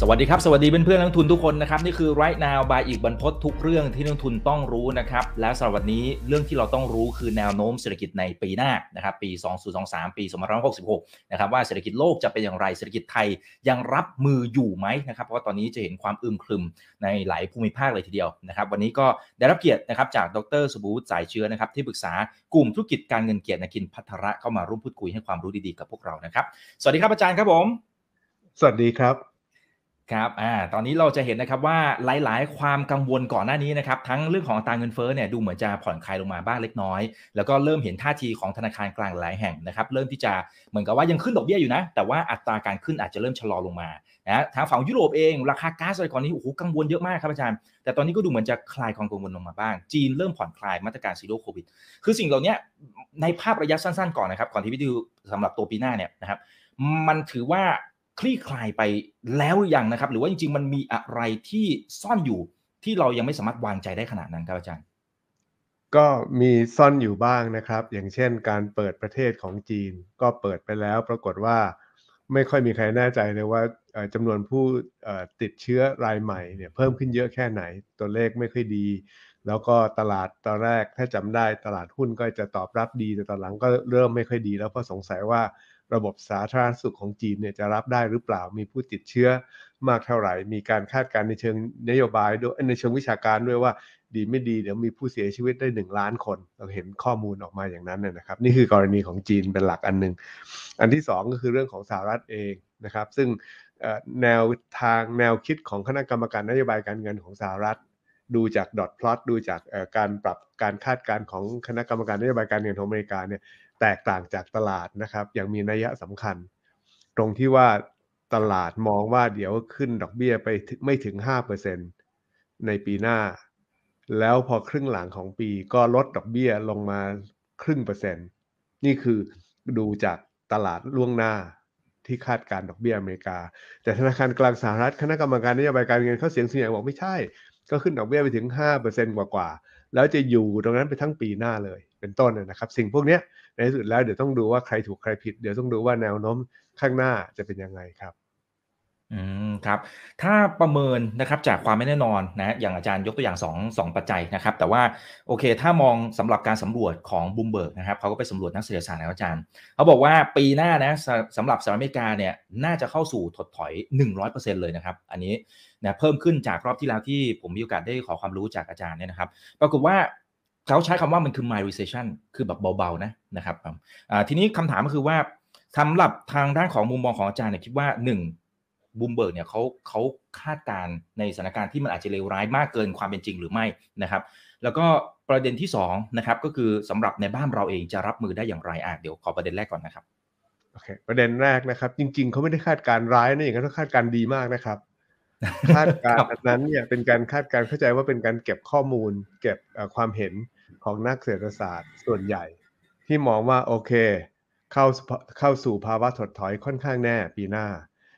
สวัสดีครับ สวัสดีเพื่อนๆนักทุนทุกคนนะครับ นี่คือ right now by อีกบรรพททุกเรื่องที่นักทุนต้องรู้นะครับ และสำหรับวันนี้เรื่องที่เราต้องรู้คือแนวโน้มเศรษฐกิจในปีหน้านะครับ ปี 2023 ปี 2566 นะครับว่าเศรษฐกิจโลกจะเป็นอย่างไรเศรษฐกิจไทยยังรับมืออยู่ไหมนะครับเพราะว่าตอนนี้จะเห็นความอึมครึมในหลายภูมิภาคเลยทีเดียวนะครับวันนี้ก็ได้รับเกียรตินะครับจากดรสุบูตสายเชื้อนะครับที่ปรึกษากลุ่มธุรกิจการเงินเกียรตินกินพัทระเข้ามาร่วมพูดคุยให้ความรู้ดีๆกับพวกเรานะครับสวัสดีครับอาจารย์ครับผม สวัสดีครับ ครับอ่าตอนนี้เราจะเห็นนะครับว่าหลาย ๆ ความกังวลก่อนหน้านี้นะครับทั้งเรื่องของอัตราเงินเฟ้อเนี่ยดูเหมือนจะผ่อนคลายลงมาบ้างเล็กน้อย แล้วก็เริ่มเห็นท่าทีของธนาคารกลางหลายแห่งนะครับเริ่มที่จะเหมือนกับว่ายังขึ้นดอกเบี้ยอยู่นะ แต่ว่าอัตราการขึ้นอาจจะเริ่มชะลอลงมานะทางฝั่งยุโรปเองราคาก๊าซอะไรก่อนนี้โอ้โหกังวลเยอะมากครับอาจารย์ แต่ตอนนี้ก็ดูเหมือนจะคลายความกังวลลงมาบ้าง จีนเริ่มผ่อนคลายมาตรการซีโร่โควิดคือสิ่งเหล่านี้ในภาพระยะสั้น ๆ ก่อนนะครับก่อนที่วิดีโอสำหรับตัวปีหน้าเนี่ยนะครับมันถือว่า คลี่คลายไปแล้วหรือยังนะครับ หรือว่าจริงๆ มันมีอะไรที่ซ่อนอยู่ที่เรายังไม่สามารถวางใจได้ขนาดนั้นครับอาจารย์ ก็มีซ่อนอยู่บ้างนะครับ อย่างเช่น การเปิดประเทศของจีน ก็เปิดไปแล้วปรากฏว่าไม่ค่อยมีใครแน่ใจเลยว่าจำนวนผู้ติดเชื้อรายใหม่เนี่ยเพิ่มขึ้นเยอะแค่ไหน ตัวเลขไม่ค่อยดี แล้วก็ตลาดตอนแรกถ้าจำได้ตลาดหุ้นก็จะตอบรับดีแต่ตอนหลังก็เริ่มไม่ค่อยดี แล้วเพราะสงสัยว่า ระบบสาธารณสุขของจีนเนี่ยจะรับได้หรือเปล่ามีผู้ติดเชื้อมากเท่าไหร่ มีการคาดการณ์ในเชิงนโยบายด้วยในเชิงวิชาการด้วยว่าดีไม่ดีเดี๋ยวมีผู้เสียชีวิตได้หนึ่งล้านคน เราเห็นข้อมูลออกมาอย่างนั้นนะครับ นี่คือกรณีของจีนเป็นหลักอันหนึ่งอันที่ 2 ก็คือเรื่องของสหรัฐเองนะครับ ซึ่งแนวทางแนวคิดของคณะกรรมการนโยบายการเงินของสหรัฐ ดูจากดอทพลอตดูจากการปรับการคาดการณ์ของคณะกรรมการนโยบายการเงินของอเมริกาเนี่ย แตกต่างจากตลาดนะครับ อย่างมีนัยสำคัญ ตรงที่ว่าตลาดมองว่าเดี๋ยวขึ้นดอกเบี้ยไปไม่ถึง 5%ในปีหน้า แล้วพอครึ่งหลังของปีก็ลดดอกเบี้ยลงมาครึ่งเปอร์เซ็นต์นี่คือดูจากตลาดล่วงหน้าที่คาดการดอกเบี้ยอเมริกา แต่ธนาคารกลางสหรัฐคณะกรรมการนโยบายการเงินเขาเสียงเสียงบอกไม่ใช่ ก็ขึ้นดอกเบี้ยไปถึง 5%กว่าๆ แล้วจะอยู่ตรงนั้นไปทั้งปีหน้าเลยเป็นต้นนะครับ สิ่งพวกนี้ ในที่สุดแล้วเดี๋ยวต้องดูว่าใครถูกใครผิด เดี๋ยวต้องดูว่าแนวโน้มข้างหน้าจะเป็นยังไงครับอืมครับถ้าประเมินนะครับจากความไม่แน่นอนนะอย่างอาจารย์ยกตัวอย่าง2 2ปัจจัยนะครับ แต่ว่าโอเค ถ้ามองสำหรับการสำรวจของบูมเบิร์กนะครับเขาก็ไปสำรวจนักเศรษฐศาสตร์นะอาจารย์เขาบอกว่าปีหน้านะสำหรับสหรัฐอเมริกาเนี่ยน่าจะเข้าสู่ถดถอย 100%เลยนะครับ อันนี้นะเพิ่มขึ้นจากรอบที่แล้วที่ผมมีโอกาสได้ขอความรู้จากอาจารย์เนี่ยนะครับ ปรากฏว่า เขาใช้คำว่ามันคือ mild recession คือแบบเบาๆนะนะครับทีนี้คำถามก็คือว่าสำหรับทางด้านของมุมมองของอาจารย์เนี่ยคิดว่า1บูมเบิร์กเนี่ยเขาเขาคาดการในสถานการณ์ที่มันอาจจะเลวร้ายมากเกินความเป็นจริงหรือไม่นะครับ แล้วก็ประเด็นที่2นะครับก็คือสำหรับในบ้านเราเองจะรับมือได้อย่างไรอะเดี๋ยวขอประเด็นแรกก่อนนะครับโอเคประเด็นแรกนะครับ จริง ๆเขาไม่ได้คาดการร้ายนะอย่างนั้นเขาคาดการดีมากนะครับคาดการณ์นั้นเนี่ยเป็นการคาดการเข้าใจว่าเป็นการเก็บข้อมูล เก็บความเห็น ของนักเศรษฐศาสตร์ส่วนใหญ่ ที่มองว่าโอเค เข้าเข้าสู่ภาวะถดถอยค่อนข้างแน่ปีหน้า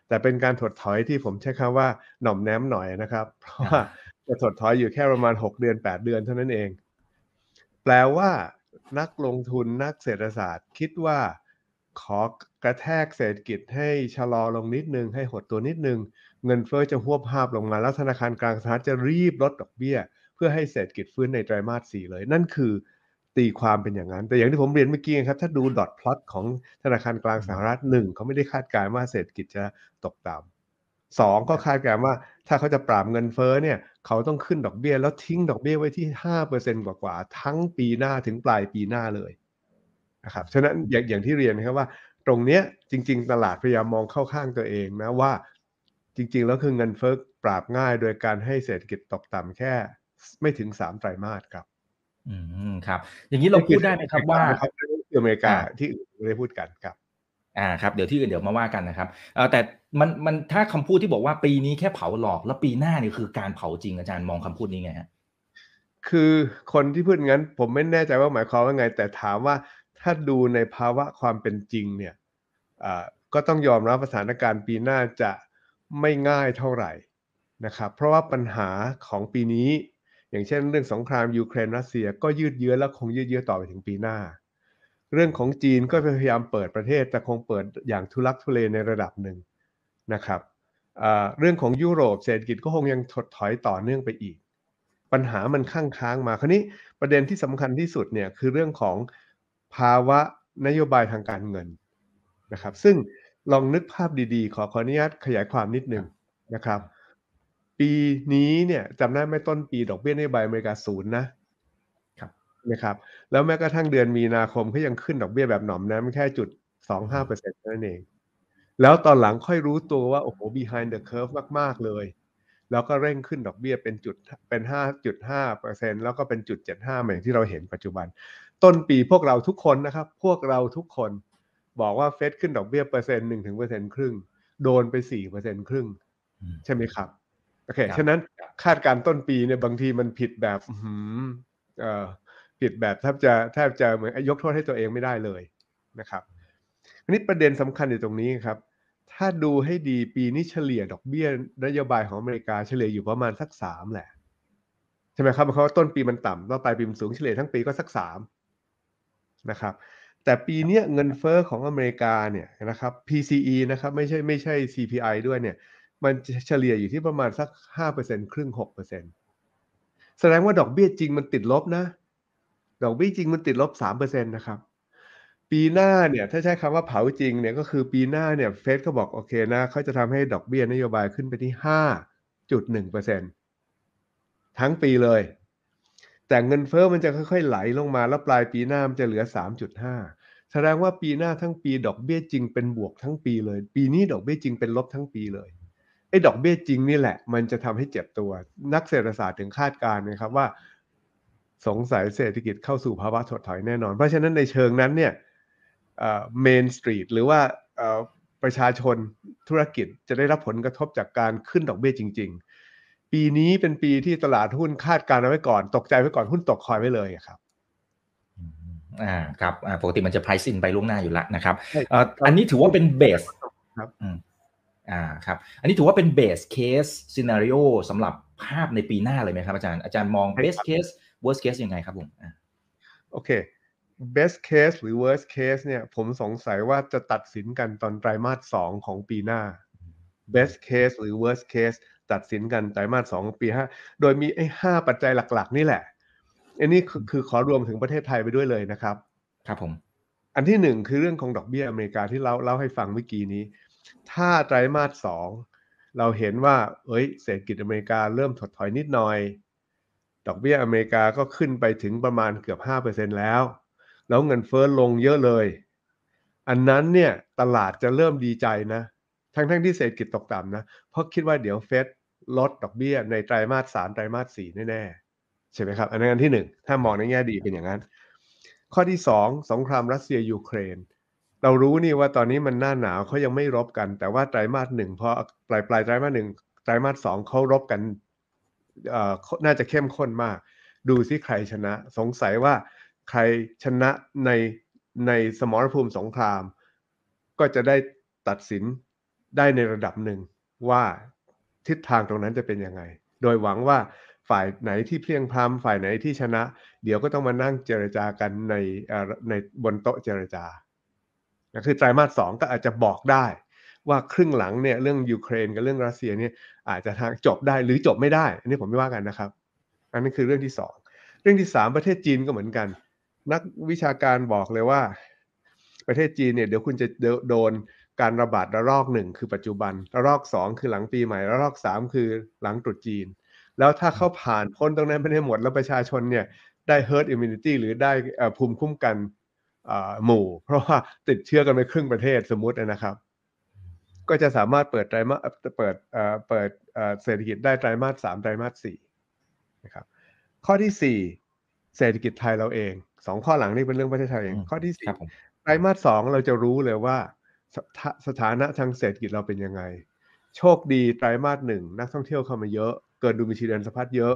แต่เป็นการถดถอยที่ผมใช้คำว่าหน่อมแนมหน่อยนะครับ เพราะว่าจะถดถอยอยู่แค่ประมาณ 6 เดือน 8 เดือนเท่านั้นเอง แปลว่านักลงทุนนักเศรษฐศาสตร์ คิดว่าขอกระแทกเศรษฐกิจให้ชะลอลงนิดนึง ให้หดตัวนิดนึง เงินเฟอ้อจะหวบภาพลงมาแล้วธนาคารกลางสหรัฐจะรีบลดดอกเบี้ย พื่อให้เศรษฐกิจฟื้นในไตรมาสสี่เลย นั่นคือตีความเป็นอย่างนั้น แต่อย่างที่ผมเรียนเมื่อกี้ครับ ถ้าดูดอทพลอตของธนาคารกลางสหรัฐหนึ่งเขาไม่ได้คาดการณ์ว่าเศรษฐกิจจะตกต่ำสองก็คาดการณ์ว่าถ้าเขาจะปราบเงินเฟ้อเนี่ยเขาต้องขึ้นดอกเบี้ย แล้วทิ้งดอกเบี้ยไว้ที่ห้าเปอร์เซ็นกว่าๆทั้งปีหน้าถึงปลายปีหน้าเลยนะครับฉะนั้นอย่างอย่างที่เรียนนะครับว่า ตรงเนี้ยจริง ๆ ตลาดพยายามมองเข้าข้างตัวเองนะว่าจริง ๆ แล้วคือเงินเฟ้อปราบง่ายโดยการให้เศรษฐกิจตกต่ำแค่ ไม่ถึงสามไตรมาสครับ อืมครับ อย่างนี้เราพูดได้ไหมครับว่าที่อเมริกาที่อื่นไม่ได้พูดกันครับอ่าครับเดี๋ยวที่อื่นเดี๋ยวมาว่ากันนะครับเออแต่มันมันถ้าคำพูดที่บอกว่าปีนี้แค่เผาหลอก แล้วปีหน้านี่คือการเผาจริงอาจารย์มองคำพูดนี้ไงฮะคือคนที่พูดงั้น ผมไม่แน่ใจว่าหมายความว่าไง แต่ถามว่าถ้าดูในภาวะความเป็นจริงเนี่ยอ่าก็ต้องยอมรับสถานการณ์ปีหน้าจะไม่ง่ายเท่าไหร่นะครับเพราะว่าปัญหาของปีนี้ อย่างเช่นเรื่องสงครามยูเครนรัสเซียก็ยืดเยื้อและคงยืดเยื้อต่อไปถึงปีหน้า เรื่องของจีนก็พยายามเปิดประเทศแต่คงเปิดอย่างทุลักทุเลในระดับหนึ่งนะครับเรื่องของยุโรปเศรษฐกิจก็คงยังถดถอยต่อเนื่องไปอีก ปัญหามันข้างค้างมาคราวนี้ประเด็นที่สำคัญที่สุดเนี่ยคือเรื่องของภาวะนโยบายทางการเงินนะครับ ซึ่งลองนึกภาพดีๆ ขอขออนุญาตขยายความนิดนึงนะครับ ปีนี้เนี่ยจำได้ไหมต้นปีดอกเบี้ยนโยบายอเมริกาศูนย์นะครับนะครับแล้วแม้กระทั่งเดือนมีนาคมก็ยังขึ้นดอกเบี้ยแบบหน่อมนะมันแค่จุดสองห้าเปอร์เซ็นต์นั่นเอง แล้วตอนหลังค่อยรู้ตัวว่า โอ้โห behind the curve มาก ๆ เลย แล้วก็เร่งขึ้นดอกเบี้ยเป็นจุดเป็นห้าจุดห้าเปอร์เซ็นแล้วก็เป็นจุดเจ็ดห้าเหมือนที่เราเห็นปัจจุบัน ต้นปีพวกเราทุกคนนะครับ พวกเราทุกคนบอกว่าเฟดขึ้นดอกเบี้ยเปอร์เซ็นต์หนึ่งถึงเปอร์เซ็นต์ครึ่ง โดนไปสี่เปอร์เซ็นต์ครึ่ง ใช่ไหมครับ โอเค ฉะนั้นคาดการต้นปีเนี่ยบางทีมันผิดแบบหืมเอ่อผิดแบบแทบจะแทบจะเหมือนยกโทษให้ตัวเองไม่ได้เลยนะครับอันนี้ประเด็นสำคัญอยู่ตรงนี้ครับ ถ้าดูให้ดีปีนี้เฉลี่ยดอกเบี้ยนโยบายของอเมริกาเฉลี่ยอยู่ประมาณสักสามแหละใช่ไหมครับเพราะว่าต้นปีมันต่ำแล้วปลายปีมันสูงเฉลี่ยทั้งปีก็สักสามนะครับ แต่ปีนี้เงินเฟอ้อของอเมริกาเนี่ยนะครับ PCE นะครับไม่ใช่ไม่ใช่ CPI ด้วยเนี่ย มันเฉลี่ยอยู่ที่ประมาณสักห้าเปอร์เซ็นครึ่งหกเปอร์เซ็นแสดงว่าดอกเบี้ยจริงมันติดลบนะ ดอกเบี้ยจริงมันติดลบสามเปอร์เซ็นตนะครับ ปีหน้าเนี่ย ถ้าใช้คำว่าเผาจริงเนี่ยก็คือปีหน้าเนี่ยเฟดก็บอกโอเคนะเขาจะทำให้ดอกเบี้ยนโยบายขึ้นไปที่ห้าจุดหนึ่งเปอร์เซ็นทั้งปีเลย แต่เงินเฟอ้อมันจะค่อย ๆ ไหลลงมาแล้วปลายปีหน้ามันจะเหลือ3.5แสดงว่าปีหน้าทั้งปีดอกเบี้ยจริงเป็นบวกทั้งปีเลย ปีนี้ดอกเบี้ยจริงเป็นลบทั้งปีเลย ไอ้ดอกเบี้ยจริงนี่แหละ มันจะทำให้เจ็บตัว นักเศรษฐศาสตร์ถึงคาดการณ์นะครับว่า สงสัยเศรษฐกิจเข้าสู่ภาวะถดถอยแน่นอน เพราะฉะนั้นในเชิงนั้นเนี่ยเมนสตรีทหรือว่าประชาชนธุรกิจจะได้รับผลกระทบจากการขึ้นดอกเบี้ยจริง ๆ ปีนี้เป็นปีที่ตลาดหุ้นคาดการณ์ไว้ก่อน ตกใจไว้ก่อนหุ้นตกคอยไว้เลยครับอ่าครับปกติมันจะ price in ไปล่วงหน้าอยู่แล้วนะครับอันนี้ถือว่าเป็น base ครับ อ่าครับ อันนี้ถือว่าเป็น base case scenario สำหรับภาพในปีหน้าเลยไหมครับอาจารย์ อาจารย์มอง base case worst case ยังไงครับผมโอเค best case หรือ worst case เนี่ย ผมสงสัยว่าจะตัดสินกันตอนไตรมาสสองของปีหน้า best case หรือ worst case ตัดสินกันไตรมาสสองปีห้าโดยมีไอ้ห้าปัจจัยหลัก ๆ นี่แหละอันนี้คือคือขอรวมถึงประเทศไทยไปด้วยเลยนะครับ ครับผม อันที่หนึ่งคือเรื่องของดอกเบี้ยอเมริกาที่เราเล่าให้ฟังเมื่อกี้นี้ ถ้าไตรมาสสองเราเห็นว่า เอ้ย เศรษฐกิจอเมริกาเริ่มถดถอยนิดหน่อย ดอกเบี้ยอเมริกาก็ขึ้นไปถึงประมาณเกือบ 5%แล้ว แล้วเงินเฟ้อลงเยอะเลย อันนั้นเนี่ยตลาดจะเริ่มดีใจนะ ทั้งๆทที่เศรษฐกิจตกต่ำนะ เพราะคิดว่าเดี๋ยวเฟดลดดอกเบี้ยในไตรมาสสามไตรมาสสี่แน่ๆ ใช่ไหมครับ อันนั้นที่หนึ่ง ถ้ามองในแง่ดีเป็นอย่างนั้น ข้อที่สองสงครามรัสเซียยูเครน เรารู้นี่ว่าตอนนี้มันหน้าหนาวเขายังไม่รบกัน แต่ว่าไตรมาสหนึ่งพอปลายปลายไตรมาสหนึ่งไตรมาสสองเขารบกันอ่อน่าจะเข้มข้นมาก ดูซิใครชนะ สงสัยว่าใครชนะในในสมรภูมิสงคราม ก็จะได้ตัดสินได้ในระดับหนึ่งว่าทิศทางตรงนั้นจะเป็นยังไง โดยหวังว่าฝ่ายไหนที่เพียงพรำฝ่ายไหนที่ชนะ เดี๋ยวก็ต้องมานั่งเจรจากันในในบนโต๊ะเจรจา คือไตรมาสสองก็อาจจะบอกได้ ว่าครึ่งหลังเนี่ยเรื่องยูเครนกับเรื่องรัสเซียเนี่ยอาจจะทางจบได้หรือจบไม่ได้ อันนี้ผมไม่ว่ากันนะครับ อันนี้คือเรื่องที่สองเรื่องที่สามประเทศจีนก็เหมือนกัน นักวิชาการบอกเลยว่า ประเทศจีนเนี่ยเดี๋ยวคุณจะโดนการระบาดระลอกหนึ่งคือปัจจุบันระลอกสองคือหลังปีใหม่ระลอกสามคือหลังตรุษจีน แล้วถ้าเขาผ่านพ้นตรงนั้นไปได้หมดแล้วประชาชนเนี่ยได้ herd immunity หรือได้ภูมิคุ้มกัน หมู่ เพราะว่าติดเชื้อกันไปครึ่งประเทศสมมุตินะครับ ก็จะสามารถเปิดไตรมาสเปิดเปิดเศรษฐกิจได้ไตรมาสสามไตรมาสสี่นะครับ ข้อที่สี่เศรษฐกิจไทยเราเองสองข้อหลังนี่เป็นเรื่องประเทศไทยเอง ข้อที่สี่ไตรมาสสองเราจะรู้เลยว่าสถานะทางเศรษฐกิจเราเป็นยังไง โชคดีไตรมาสหนึ่งนักท่องเที่ยวเข้ามาเยอะ เกิดดูมีชีเดินสะพัดเยอะ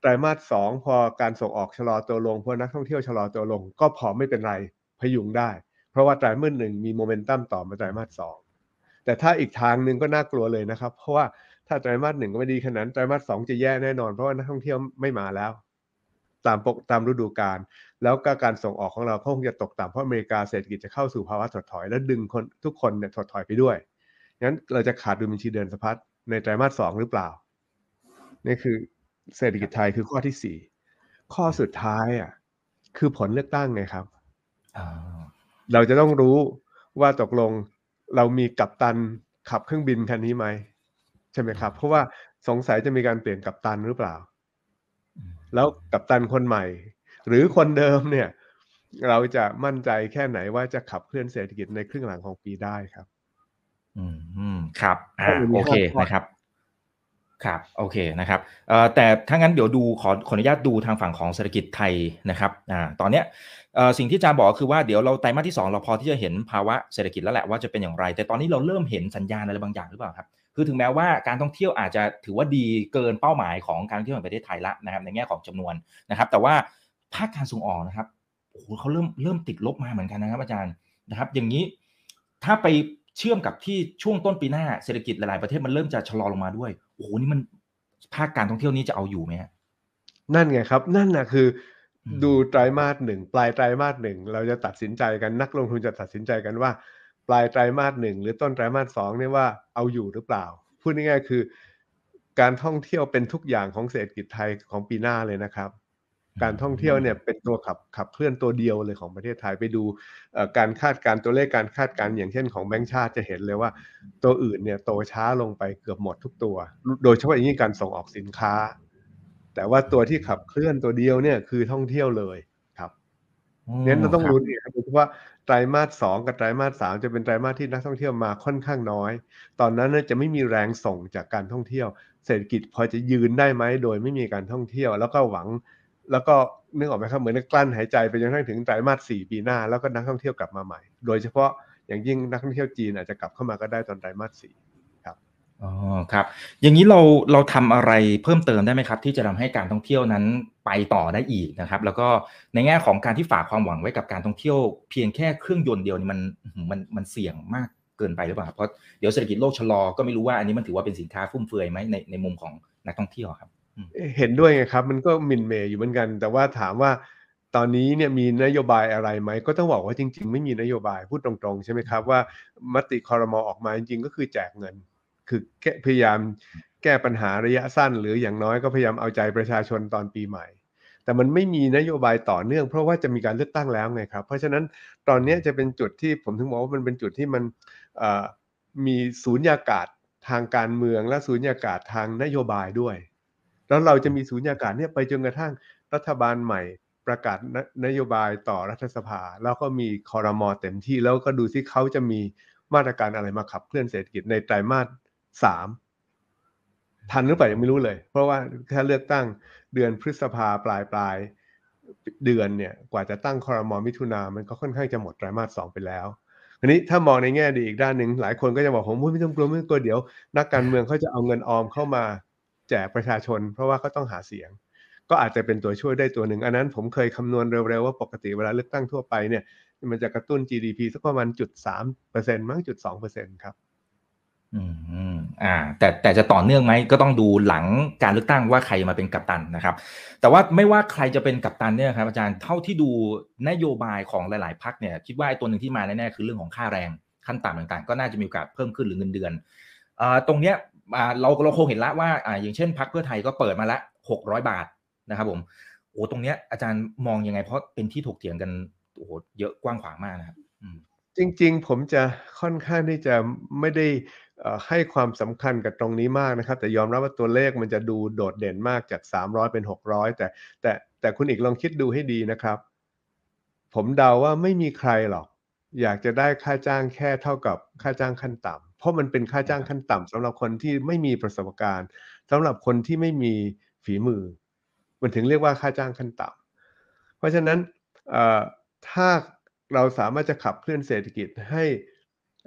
ไตรมาสสองพอการส่งออกชะลอตัวลงเพราะนักท่องเที่ยวชะลอตัวลง ก็พอไม่เป็นไร พยุงได้ เพราะว่าไตรมาสหนึ่งมีโมเมนตัมต่อมาไตรมาสสองแต่ถ้าอีกทางหนึ่งก็น่ากลัวเลยนะครับ เพราะว่าถ้าไตรมาสหนึ่งก็ไม่ดีขนาดไตรมาสสองจะแย่แน่นอนเพราะว่านักท่องเที่ยวไม่มาแล้ว ตามปกตามฤดูกาลแล้วก็การส่งออกของเราคงจะตกต่ำเพราะอเมริกาเศรษฐกิจจะเข้าสู่ภาวะถดถอย และดึงคนทุกคนเนี่ยถดถอยไปด้วยงั้นเราจะขาดดุลบัญชีเดินสะพัดในไตรมาสสองหรือเปล่านี่คือเศรษฐกิจไทยคือข้อที่สี่ข้อสุดท้ายอะคือผลเลือกตั้งไงครับ เราจะต้องรู้ว่าตกลงเรามีกัปตันขับเครื่องบินคันนี้ไหมใช่ไหมครับ เพราะว่าสงสัยจะมีการเปลี่ยนกัปตันหรือเปล่า แล้วกัปตันคนใหม่ หรือคนเดิมเนี่ย เราจะมั่นใจแค่ไหนว่าจะขับเคลื่อนเศรษฐกิจในครึ่งหลังของปีได้ครับ อืมอืมครับอ่าก็มีโอเคข้อนะครับ ครับโอเคนะครับแต่ถ้างั้นเดี๋ยวดูขอขออนุญาตดูทางฝั่งของเศรษฐกิจไทยนะครับอ่าตอนเนี้ยสิ่งที่อาจารย์บอกก็คือว่าเดี๋ยวเราไตรมาสที่ 2 เราพอที่จะเห็นภาวะเศรษฐกิจแล้วแหละว่าจะเป็นอย่างไร แต่ตอนนี้เราเริ่มเห็นสัญญาณอะไรบางอย่างหรือเปล่าครับคือถึงแม้ว่าการท่องเที่ยวอาจจะถือว่าดีเกินเป้าหมายของการท่องเที่ยวแห่งประเทศไทยละนะครับในแง่ของจำนวนนะครับ แต่ว่าภาคการส่งออกนะครับโอ้โหเขาเริ่มเริ่มติดลบมาเหมือนกันนะครับ อาจารย์นะครับ อย่างนี้ถ้าไปเชื่อมกับที่ช่วงต้นปีหน้าเศรษฐกิจหลายๆประเทศมันเริ่มจะชะลอลงมาด้วย โอ้โหนี่มันภาคการท่องเที่ยวนี้จะเอาอยู่ไหมฮะนั่นไงครับ นั่นนะคืออมดูไตรมาสหนึ่งปลายไตรมาสหนึ่งเราจะตัดสินใจกันนักลงทุนจะตัดสินใจกันว่า ปลายไตรมาสหนึ่งหรือต้นไตรมาสสองเนี่ยว่าเอาอยู่หรือเปล่า พูดง่ายๆคือ การท่องเที่ยวเป็นทุกอย่างของเศรษฐกิจไทยของปีหน้าเลยนะครับ การท่องเที่ยวเนี่ยเป็นตัวขับขับเคลื่อนตัวเดียวเลยของประเทศไทยไปดูเอ่อการคาดการณ์ตัวเลขการคาดการณ์อย่างเช่นของแบงก์ชาติจะเห็นเลยว่า ตัวอื่นเนี่ยโตช้าลงไปเกือบหมดทุกตัว โดยเฉพาะอย่างยิ่งการส่งออกสินค้า แต่ว่าตัวที่ขับเคลื่อนตัวเดียวเนี่ยคือท่องเที่ยวเลยครับเน้นเราต้องครับรู้นี่ครับโดยเฉพาะไตรมาสสองกับไตรมาสสามจะเป็นไตรมาสที่นักท่องเที่ยวมาค่อนข้างน้อย ตอนนั้นน่ะจะไม่มีแรงส่งจากการท่องเที่ยว เศรษฐกิจพอจะยืนได้ไหมโดยไม่มีการท่องเที่ยว แล้วก็หวัง แล้วก็นึกออกไหมครับเหมือนกลั้นหายใจไปจนกระทั่งถึงไตรมาสสี่ปีหน้า แล้วก็นักท่องเที่ยวกลับมาใหม่ โดยเฉพาะอย่างยิ่งนักท่องเที่ยวจีนอาจจะกลับเข้ามาก็ได้ตอนไตรมาสสี่ครับอ๋อครับ อย่างนี้เราเราทำอะไรเพิ่มเติมได้ไหมครับ ที่จะทำให้การท่องเที่ยวนั้นไปต่อได้อีกนะครับ แล้วก็ในแง่ของการที่ฝากความหวังไว้กับการท่องเที่ยว เพียงแค่เครื่องยนต์เดียวนี่มันมันมันเสี่ยงมากเกินไปหรือเปล่าเพราะเดี๋ยวเศรษฐกิจโลกชะลอก็ไม่รู้ว่าอันนี้มันถือว่าเป็นสินค้าฟุ่มเฟือยไหมในในมุมของนักท่องเที่ยวครับ เห็นด้วยไงครับ มันก็มินเมย์อยู่เหมือนกัน แต่ว่าถามว่าตอนนี้เนี่ยมีนโยบายอะไรไหม ก็ต้องบอกว่าจริง ๆ ไม่มีนโยบายพูดตรงๆ ใช่ไหมครับว่ามติคอรมอออกมาจริงๆ ก็คือแจกเงิน คือพยายามแก้ปัญหาระยะสั้น หรืออย่างน้อยก็พยายามเอาใจประชาชนตอนปีใหม่ แต่มันไม่มีนโยบายต่อเนื่อง เพราะว่าจะมีการเลือกตั้งแล้วไงครับ เพราะฉะนั้นตอนนี้จะเป็นจุดที่ผมถึงบอกว่ามันเป็นจุดที่มันมีศูนยากาศทางการเมืองและศูนยากาศทางนโยบายด้วย แล้วเราจะมีศูนยากาศเนี่ยไปจนกระทั่งรัฐบาลใหม่ประกาศนนโยบายต่อรัฐสภา แล้วก็มีคอรมอเต็มที่แล้วก็ดูซิเขาจะมีมาตรการอะไรมาขับเคลื่อนเศรษฐกิจในไตรมาสสามทันหรือเปล่ายังไม่รู้เลย เพราะว่าถ้าเลือกตั้งเดือนพฤษภาปลายปลายเดือนเนี่ยกว่าจะตั้งคอรมอมิถุนามันก็ค่อนข้างจะหมดไตรมาสสองไปแล้วอันนี้ถ้ามองในแง่ดีอีกด้านหนึ่งหลายคนก็จะบอกผมไม่ต้องกลัวไม่ต้องกลัวเดี๋ยว นักการเมืองเขาจะเอาเงินออมเข้ามา แจกประชาชน เพราะว่าเขาต้องหาเสียง ก็อาจจะเป็นตัวช่วยได้ตัวหนึ่ง อันนั้นผมเคยคำนวณเร็วๆว่าปกติเวลาเลือกตั้งทั่วไปเนี่ยมันจะกระตุ้น GDP สักประมาณจุดสามเปอร์เซ็นต์มั้งจุดสองเปอร์เซ็นต์ครับอืมอ่า แต่แต่จะต่อเนื่องไหมก็ต้องดูหลังการเลือกตั้งว่าใครมาเป็นกัปตันนะครับ แต่ว่าไม่ว่าใครจะเป็นกัปตันเนี่ยครับอาจารย์เท่าที่ดูนโยบายของหลาย ๆพักเนี่ยคิดว่าไอ้ตัวหนึ่งที่มาแน่ๆคือเรื่องของค่าแรงขั้นต่ำต่างๆ ก็น่าจะมีโอกาสเพิ่มขึ้นหรือเงินเดือนอ่าตรงเนี้ย เราเราคงเห็นแล้วว่าอ่าอย่างเช่นพักเพื่อไทยก็เปิดมาละหกร้อยบาทนะครับผมโอ้ตรงเนี้ยอาจารย์มองยังไง เพราะเป็นที่ถกเถียงกันโอ้เยอะกว้างขวางมากนะครับจริง ๆ ผมจะค่อนข้างที่จะไม่ได้อ่อให้ความสำคัญกับตรงนี้มากนะครับ แต่ยอมรับว่าตัวเลขมันจะดูโดดเด่นมากจาก 300 เป็น 600 แต่แต่แต่คุณอีกลองคิดดูให้ดีนะครับ ผมเดาว่าไม่มีใครหรอก อยากจะได้ค่าจ้างแค่เท่ากับค่าจ้างขั้นต่ำ เพราะมันเป็นค่าจ้างขั้นต่ำสำหรับคนที่ไม่มีประสบการณ์สำหรับคนที่ไม่มีฝีมือ มันถึงเรียกว่าค่าจ้างขั้นต่ำเพราะฉะนั้นเอ่อถ้าเราสามารถจะขับเคลื่อนเศรษฐกิจให้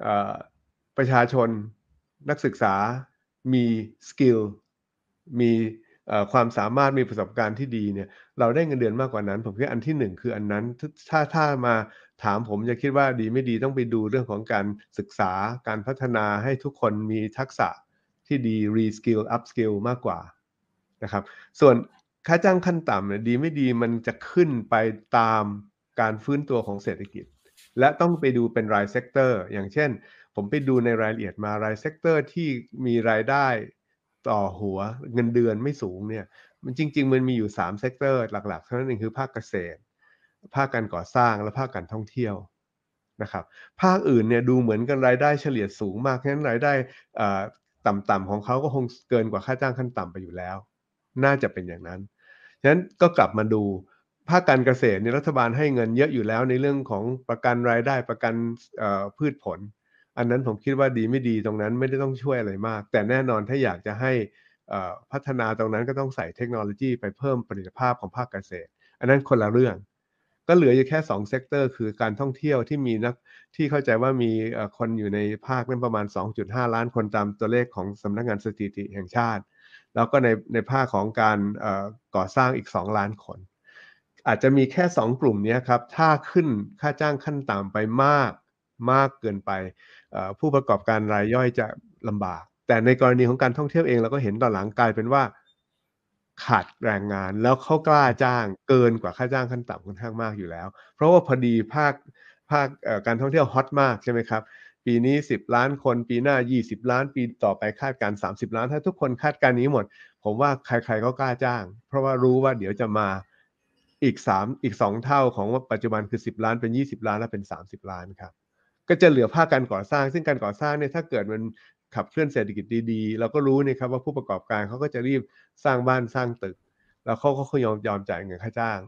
เอ่อประชาชนนักศึกษามีสกิลมีเอ่อความสามารถมีประสบการณ์ที่ดีเนี่ยเราได้เงินเดือนมากกว่านั้น ผมคิดว่าอันที่หนึ่งคืออันนั้นถ้าถ้ามา ถามผมจะคิดว่าดีไม่ดีต้องไปดูเรื่องของการศึกษาการพัฒนาให้ทุกคนมีทักษะที่ดี reskill upskill มากกว่านะครับ ส่วนค่าจ้างขั้นต่ำเนี่ยดีไม่ดีมันจะขึ้นไปตามการฟื้นตัวของเศรษฐกิจ และต้องไปดูเป็นราย sector อย่างเช่น ผมไปดูในรายละเอียดมาราย sector ที่มีรายได้ต่อหัวเงินเดือนไม่สูงเนี่ยมันจริง ๆ มันมีอยู่3 sector หลักๆเท่านั้นเองคือภาคเกษตร ภาคการก่อสร้างและภาคการท่องเที่ยวนะครับ ภาคอื่นเนี่ยดูเหมือนกันรายได้เฉลี่ยสูงมากฉะนั้นรายได้ต่ำๆของเขาก็คงเกินกว่าค่าจ้างขั้นต่ำไปอยู่แล้ว น่าจะเป็นอย่างนั้นฉะนั้นก็กลับมาดูภาคการเกษตรเนี่ยรัฐบาลให้เงินเยอะอยู่แล้วในเรื่องของประกันรายได้ประกันพืชผล อันนั้นผมคิดว่าดีไม่ดีตรงนั้นไม่ได้ต้องช่วยอะไรมาก แต่แน่นอนถ้าอยากจะให้พัฒนาตรงนั้นก็ต้องใส่เทคโนโลยีไปเพิ่มประสิทธิภาพของภาคเกษตร อันนั้นคนละเรื่อง ก็เหลืออยู่แค่2 sector คือการท่องเที่ยวที่มีนักที่เข้าใจว่ามีคนอยู่ในภาคนั้นประมาณ 2.5 ล้านคนตามตัวเลขของสำนักงานสถิติแห่งชาติ แล้วก็ในในภาคของการก่อสร้างอีก 2 ล้านคน อาจจะมีแค่ 2 กลุ่มนี้ครับ ถ้าขึ้นค่าจ้างขั้นต่ำไปมากมากเกินไป ผู้ประกอบการรายย่อยจะลำบาก แต่ในกรณีของการท่องเที่ยวเองเราก็เห็นต่อหลังกลายเป็นว่า ขาดแรงงานแล้วเขากล้าจ้างเกินกว่าค่าจ้างขั้นต่ำค่อนข้างมากอยู่แล้ว เพราะว่าพอดีภาคภาคการท่องเที่ยวฮอตมากใช่ไหมครับ ปีนี้ 10 ล้านคน ปีหน้า 20 ล้าน ปีต่อไปคาดการ 30 ล้าน ถ้าทุกคนคาดการนี้หมด ผมว่าใครๆก็กล้าจ้าง เพราะว่ารู้ว่าเดี๋ยวจะมาอีก 3 อีก 2 เท่าของปัจจุบันคือ 10 ล้านเป็น 20 ล้าน แล้วเป็น 30 ล้านครับก็จะเหลือภาคการก่อสร้าง ซึ่งการก่อสร้างเนี่ยถ้าเกิดมัน ขับเคลื่อนเศรษฐกิจดีๆ เราก็รู้นี่ครับว่าผู้ประกอบการเขาก็จะรีบสร้างบ้านสร้างตึก แล้วเขาก็ยอมยอมจ่ายเงินค่าจ้าง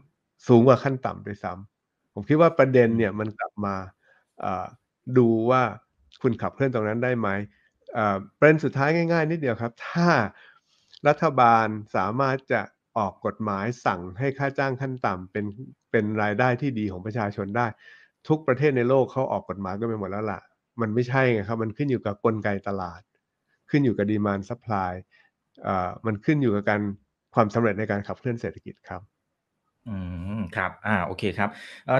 สูงกว่าขั้นต่ำด้วยซ้ำผมคิดว่าประเด็นเนี่ยมันกลับมาดูว่าคุณขับเคลื่อนตรงนั้นได้ไหมประเด็นสุดท้ายง่ายๆนิดเดียวครับ ถ้ารัฐบาลสามารถจะออกกฎหมายสั่งให้ค่าจ้างขั้นต่ำเป็นเป็นรายได้ที่ดีของประชาชนได้ ทุกประเทศในโลกเขาออกกฎหมายก็ไปหมดแล้วล่ะ มันไม่ใช่ไงครับ มันขึ้นอยู่กับกลไกตลาด ขึ้นอยู่กับ demand supplyมันขึ้นอยู่กับการความสำเร็จในการขับเคลื่อนเศรษฐกิจครับอืมครับอ่าโอเคครับ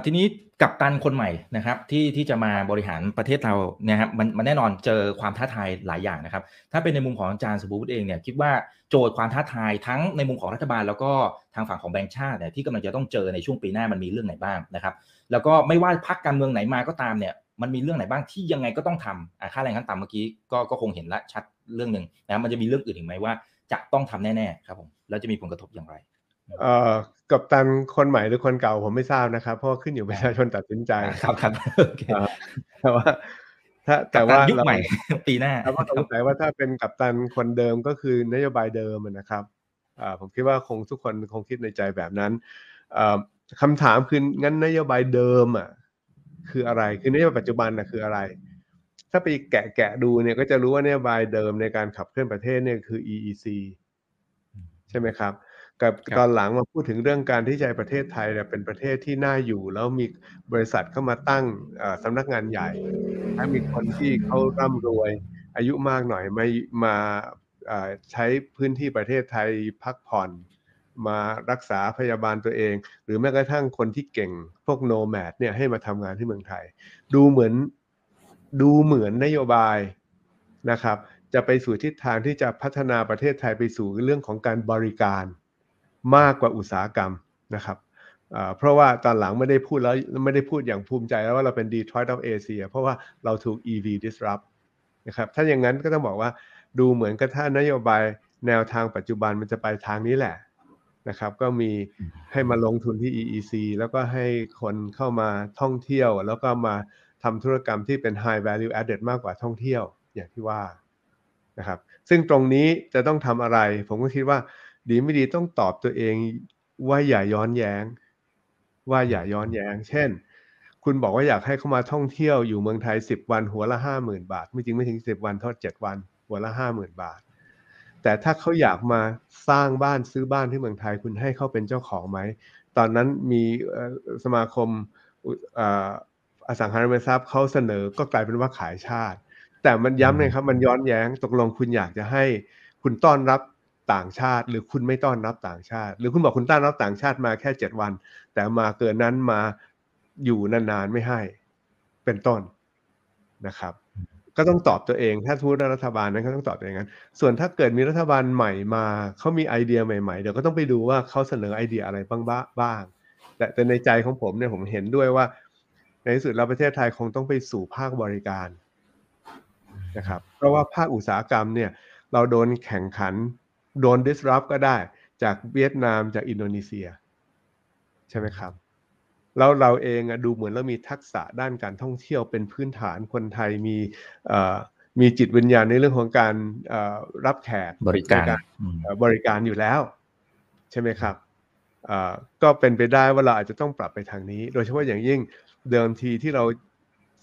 ทีนี้กัปตันคนใหม่นะครับ ที่ที่จะมาบริหารประเทศเราเนี่ยครับมันมันแน่นอนเจอความท้าทายหลายอย่างนะครับ ถ้าเป็นในมุมของอาจารย์สุบูตเองเนี่ยคิดว่าโจทย์ความท้าทายทั้งในมุมของรัฐบาล แล้วก็ทางฝั่งของแบงก์ชาติเนี่ยที่กำลังจะต้องเจอในช่วงปีหน้ามันมีเรื่องไหนบ้างนะครับ แล้วก็ไม่ว่าพรรคการเมืองไหนมาก็ตามเนี่ย มันมีเรื่องไหนบ้างที่ยังไงก็ต้องทำอ่าค่าแรงขั้นต่ำเมื่อกี้ก็ก็คงเห็นละชัดเรื่องหนึ่งนะมันจะมีเรื่องอื่นอีกไหมว่าจะต้องทำแน่ๆครับผมแล้วจะมีผลกระทบอย่างไรเอ่อกับตันคนใหม่หรือคนเก่าผมไม่ทราบนะครับ เพราะขึ้นอยู่ประชาชนตัดสินใจครับครับแต่ว่าถ้าแต่ว่ายุคใหม่ปีหน้าแต่ว่าสงสัยว่าถ้าเป็นกัปตันคนเดิมก็คือนโยบายเดิมนะครับอ่าผมคิดว่าคงทุกคนคงคิดในใจแบบนั้นคำถามคืองั้นนโยบายเดิมอะ คืออะไร คือนโยบายปัจจุบันนะคืออะไร ถ้าไปแกะแกะดูเนี่ยก็จะรู้ว่านโยบายเดิมในการขับเคลื่อนประเทศเนี่ยคือ EEC ใช่ไหมครับ กับตอนหลังมาพูดถึงเรื่องการที่ใจประเทศไทยเนี่ยเป็นประเทศที่น่าอยู่ แล้วมีบริษัทเข้ามาตั้งสำนักงานใหญ่ถ้ามีคนที่เขาร่ำรวย อายุมากหน่อยไม่มาใช้พื้นที่ประเทศไทยพักผ่อน มารักษาพยาบาลตัวเอง หรือแม้กระทั่งคนที่เก่งพวกโนแมดเนี่ยให้มาทำงานที่เมืองไทย ดูเหมือนดูเหมือนนโยบายนะครับ จะไปสู่ทิศทางที่จะพัฒนาประเทศไทยไปสู่เรื่องของการบริการมากกว่าอุตสาหกรรมนะครับเพราะว่าตอนหลังไม่ได้พูดแล้วไม่ได้พูดอย่างภูมิใจแล้วว่าเราเป็น Detroit of Asia เพราะว่าเราถูก EV disrupt นะครับถ้าอย่างนั้นก็ต้องบอกว่าดูเหมือนกับถ้านโยบายแนวทางปัจจุบันมันจะไปทางนี้แหละ นะครับ ก็มีให้มาลงทุนที่ EEC แล้วก็ให้คนเข้ามาท่องเที่ยว แล้วก็มาทำธุรกรรมที่เป็น high value added มากกว่าท่องเที่ยวอย่างที่ว่านะครับ ซึ่งตรงนี้จะต้องทำอะไร ผมก็คิดว่าดีไม่ดีต้องตอบตัวเองว่าอย่าย้อนแยง้ง ว่าอย่าย้อนแยง้ง เช่น คุณบอกว่าอยากให้เขามาท่องเที่ยวอยู่เมืองไทยสิบวันหัวละห้าหมื่นบาท ไม่จริงไม่ถึงสิบวันทอดเจ็ดวัน หัวละห้าหมื่นบาท แต่ถ้าเขาอยากมาสร้างบ้านซื้อบ้านที่เมืองไทยคุณให้เขาเป็นเจ้าของไหม ตอนนั้นมีสมาคมอสังหาริมทรัพย์เขาเสนอก็กลายเป็นว่าขายชาติ แต่มันย้ำเลยครับ มันย้อนแย้งตกลงคุณอยากจะให้คุณต้อนรับต่างชาติ หรือคุณไม่ต้อนรับต่างชาติ หรือคุณบอกคุณต้อนรับต่างชาติมาแค่เจ็ดวัน แต่มาเกินนั้นมาอยู่นานๆไม่ให้ เป็นต้นนะครับ ก็ต้องตอบตัวเอง ถ้าทูตรัฐบาลนั้นก็ต้องตอบตัวเองนั้น ส่วนถ้าเกิดมีรัฐบาลใหม่มาเขามีไอเดียใหม่ๆ เดี๋ยวก็ต้องไปดูว่าเขาเสนอไอเดียอะไรบ้างบ้าง แต่แต่ในใจของผมเนี่ยผมเห็นด้วยว่า ในที่สุดแล้วประเทศไทยคงต้องไปสู่ภาคบริการนะครับ เพราะว่าภาคอุตสาหกรรมเนี่ยเราโดนแข่งขัน โดน disrupt ก็ได้จากเวียดนามจากอินโดนีเซีย ใช่ไหมครับ แล้วเราเองดูเหมือนเรามีทักษะด้านการท่องเที่ยวเป็นพื้นฐานคนไทยมีมีจิตวิญญาณในเรื่องของการรับแขกบริการบริการอยู่แล้ว ใช่ไหมครับก็เป็นไปได้ว่าเราอาจจะต้องปรับไปทางนี้ โดยเฉพาะอย่างยิ่งเดิมทีที่เรา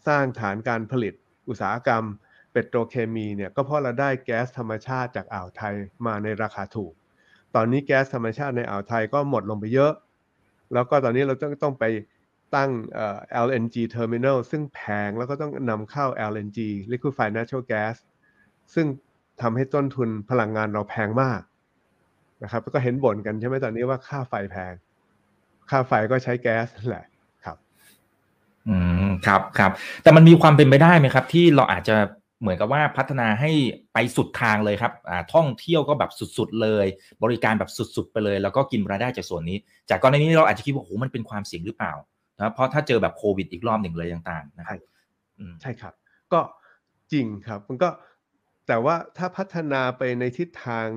สร้างฐานการผลิตอุตสาหกรรมเปโตรเคมีเนี่ยก็เพราะเราได้แก๊สธรรมชาติจากอ่าวไทยมาในราคาถูก ตอนนี้แก๊สธรรมชาติในอ่าวไทยก็หมดลงไปเยอะ แล้วก็ตอนนี้เราต้องต้องไปตั้ง LNG terminal ซึ่งแพงแล้วก็ต้องนำเข้า LNG liquefied natural gas ซึ่งทำให้ต้นทุนพลังงานเราแพงมากนะครับก็เห็นบ่นกันใช่ไหมตอนนี้ว่าค่าไฟแพง ค่าไฟก็ใช้แก๊สแหละครับ อืมครับครับ แต่มันมีความเป็นไปได้ไหมครับ ที่เราอาจจะ เหมือนกับว่าพัฒนาให้ไปสุดทางเลยครับท่องเที่ยวก็แบบสุดๆเลย บริการแบบสุดๆไปเลย แล้วก็กินรายได้จากส่วนนี้ จากกรณีนี้เราอาจจะคิดว่าโอ้โหมันเป็นความเสี่ยงหรือเปล่านะเพราะถ้าเจอแบบโควิดอีกรอบหนึ่งเลยต่างๆนะครับใช่ครับ ก็จริงครับมันก็แต่ว่าถ้าพัฒนาไปในทิศทาง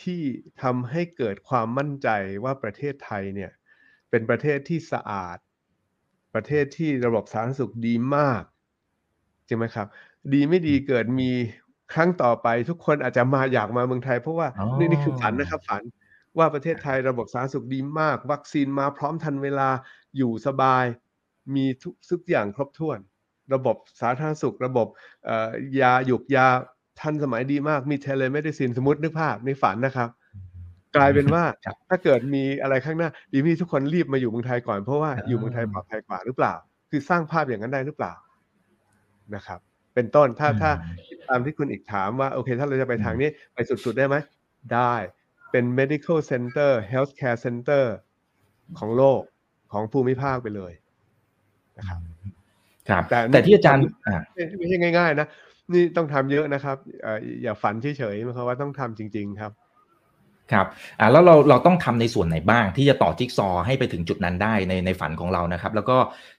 ที่ทำให้เกิดความมั่นใจว่าประเทศไทยเนี่ย เป็นประเทศที่สะอาด ประเทศที่ระบบสาธารณสุขดีมากใช่ไหมครับ ดีไม่ดีเกิดมีครั้งต่อไปทุกคนอาจจะมาอยากมาเมืองไทย เพราะว่านี่นี่คือฝันนะครับฝันว่าประเทศไทยระบบสาธารณสุขดีมาก วัคซีนมาพร้อมทันเวลาอยู่สบาย มีทุกทุกอย่างครบถ้วน ระบบสาธารณสุข ระบบยาหยูกยาทันสมัยดีมากมี telemedicine สมมตินึกภาพในฝันนะครับ กลายเป็นว่าถ้าเกิดมีอะไรข้างหน้า ดีมีทุกคนรีบมาอยู่เมืองไทยก่อนเพราะว่าอยู่เมืองไทยปลอดภัยกว่าหรือเปล่า คือสร้างภาพอย่างนั้นได้หรือเปล่านะครับ เป็นต้น ถ้าถ้าตามที่คุณอีกถามว่าโอเค ถ้าเราจะไปทางนี้ไปสุดๆได้ไหม ได้เป็น medical center healthcare center ของโลกของภูมิภาคไปเลยนะครับครับแต่แต่ที่อาจารย์ไม่ใช่ง่าย ๆ นะ นี่ต้องทำเยอะนะครับอย่าฝันเฉยๆนะครับว่าต้องทำจริง ๆ ครับ ครับอ่าแล้วเราเราต้องทำในส่วนไหนบ้าง ที่จะต่อจิ๊กซอให้ไปถึงจุดนั้นได้ในในฝันของเรานะครับ แล้วก็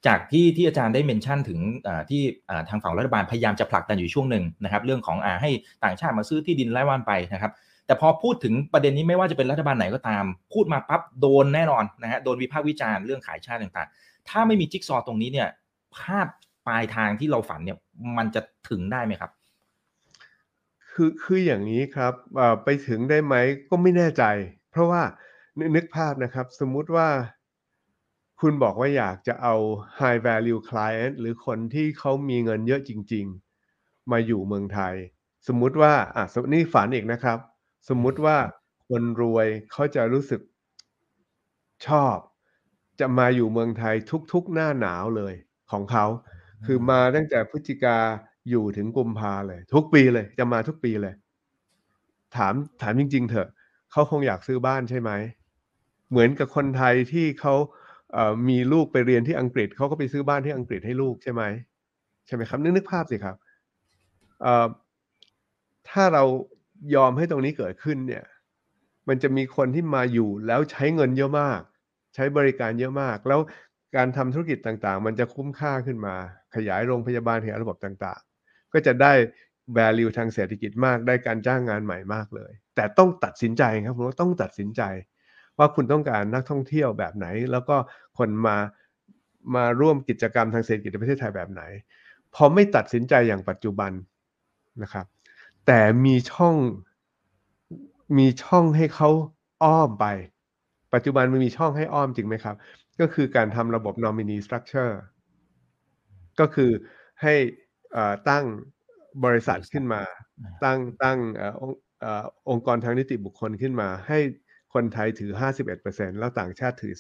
จากที่ที่อาจารย์ได้เมนชั่นถึงอ่าที่อ่าทางฝั่งรัฐบาลพยายามจะผลักดันอยู่ช่วงหนึ่งนะครับ เรื่องของอ่าให้ต่างชาติมาซื้อที่ดินไร่ว่านไปนะครับ แต่พอพูดถึงประเด็นนี้ไม่ว่าจะเป็นรัฐบาลไหนก็ตาม พูดมาปั๊บโดนแน่นอนนะฮะโดนวิพากษ์วิจารณ์เรื่องขายชาติต่างๆ ถ้าไม่มีจิ๊กซอตรงนี้เนี่ยภาพปลายทางที่เราฝันเนี่ยมันจะถึงได้ไหมครับ คือ คืออย่างนี้ครับไปถึงได้ไหม ก็ไม่แน่ใจ เพราะว่านึกภาพนะครับ สมมุติว่า คุณบอกว่า อยากจะเอา high value client หรือคนที่เขามีเงินเยอะจริง ๆ มาอยู่เมืองไทย สมมุติว่า อะนี่ฝันอีกนะครับ สมมุติว่าคนรวยเขาจะรู้สึก ชอบ จะมาอยู่เมืองไทยทุก ๆ หน้าหนาวเลยของเขาคือมาตั้งแต่พฤศจิกา อยู่ถึงกุมภาเลย ทุกปีเลย จะมาทุกปีเลย ถามถามจริง ๆ เถอะเขาคงอยากซื้อบ้านใช่ไหม เหมือนกับคนไทยที่เขาเมีลูกไปเรียนที่อังกฤษเขาก็ไปซื้อบ้านที่อังกฤษให้ลูกใช่ไหมใช่ไหมครับนึกนึกภาพสิครับถ้าเรายอมให้ตรงนี้เกิดขึ้นเนี่ย มันจะมีคนที่มาอยู่แล้วใช้เงินเยอะมาก ใช้บริการเยอะมาก แล้วการทำธุรกิจต่างๆ มันจะคุ้มค่าขึ้นมา ขยายโรงพยาบาลขยายระบบต่าง ก็จะได้ value ทางเศรษฐกิจมากได้การจ้างงานใหม่มากเลย แต่ต้องตัดสินใจครับผมว่าต้องตัดสินใจ ว่าคุณต้องการนักท่องเที่ยวแบบไหน แล้วก็คนมามาร่วมกิจกรรมทางเศรษฐกิจในประเทศไทยแบบไหน พอไม่ตัดสินใจอย่างปัจจุบันนะครับ แต่มีช่องมีช่องให้เขาอ้อมไป ปัจจุบันมันมีช่องให้อ้อมจริงไหมครับ ก็คือการทำระบบ nominee structure ก็คือให้ ตั้งบริษัทขึ้นมา ตั้งตั้งองค์กรทางนิติบุคคลขึ้นมา ให้คนไทยถือ 51%แล้วต่างชาติถือ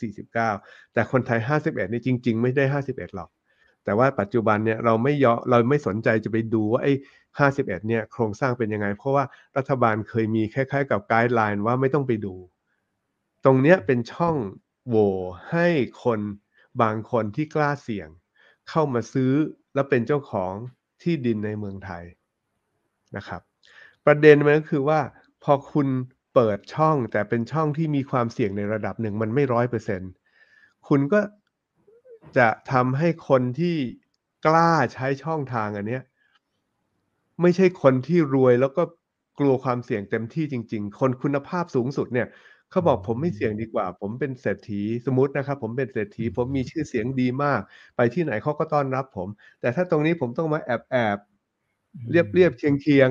49 แต่คนไทย 51 นี่จริง ๆ ไม่ได้ 51 หรอก แต่ว่าปัจจุบันเนี่ยเราไม่ยอเราไม่สนใจจะไปดูว่าไอ้51 เนี่ยโครงสร้างเป็นยังไง เพราะว่ารัฐบาลเคยมีคล้ายๆ กับไกด์ไลน์ว่าไม่ต้องไปดู ตรงเนี้ยเป็นช่องโหว่ให้คนบางคนที่กล้าเสี่ยง เข้ามาซื้อแล้วเป็นเจ้าของ ที่ดินในเมืองไทยนะครับ ประเด็นมันก็คือว่าพอคุณเปิดช่องแต่เป็นช่องที่มีความเสี่ยงในระดับหนึ่งมันไม่ร้อยเปอร์เซ็นคุณก็จะทำให้คนที่กล้าใช้ช่องทางอันเนี้ยไม่ใช่คนที่รวยแล้วก็กลัวความเสี่ยงเต็มที่จริง ๆ คนคุณภาพสูงสุดเนี่ย เขาบอกผมไม่เสี่ยงดีกว่า ผมเป็นเศรษฐีสมมตินะครับ ผมเป็นเศรษฐี ผมมีชื่อเสียงดีมาก ไปที่ไหนเขาก็ต้อนรับผม แต่ถ้าตรงนี้ผมต้องมาแอบแอบเรียบเรียบเคียงเคียง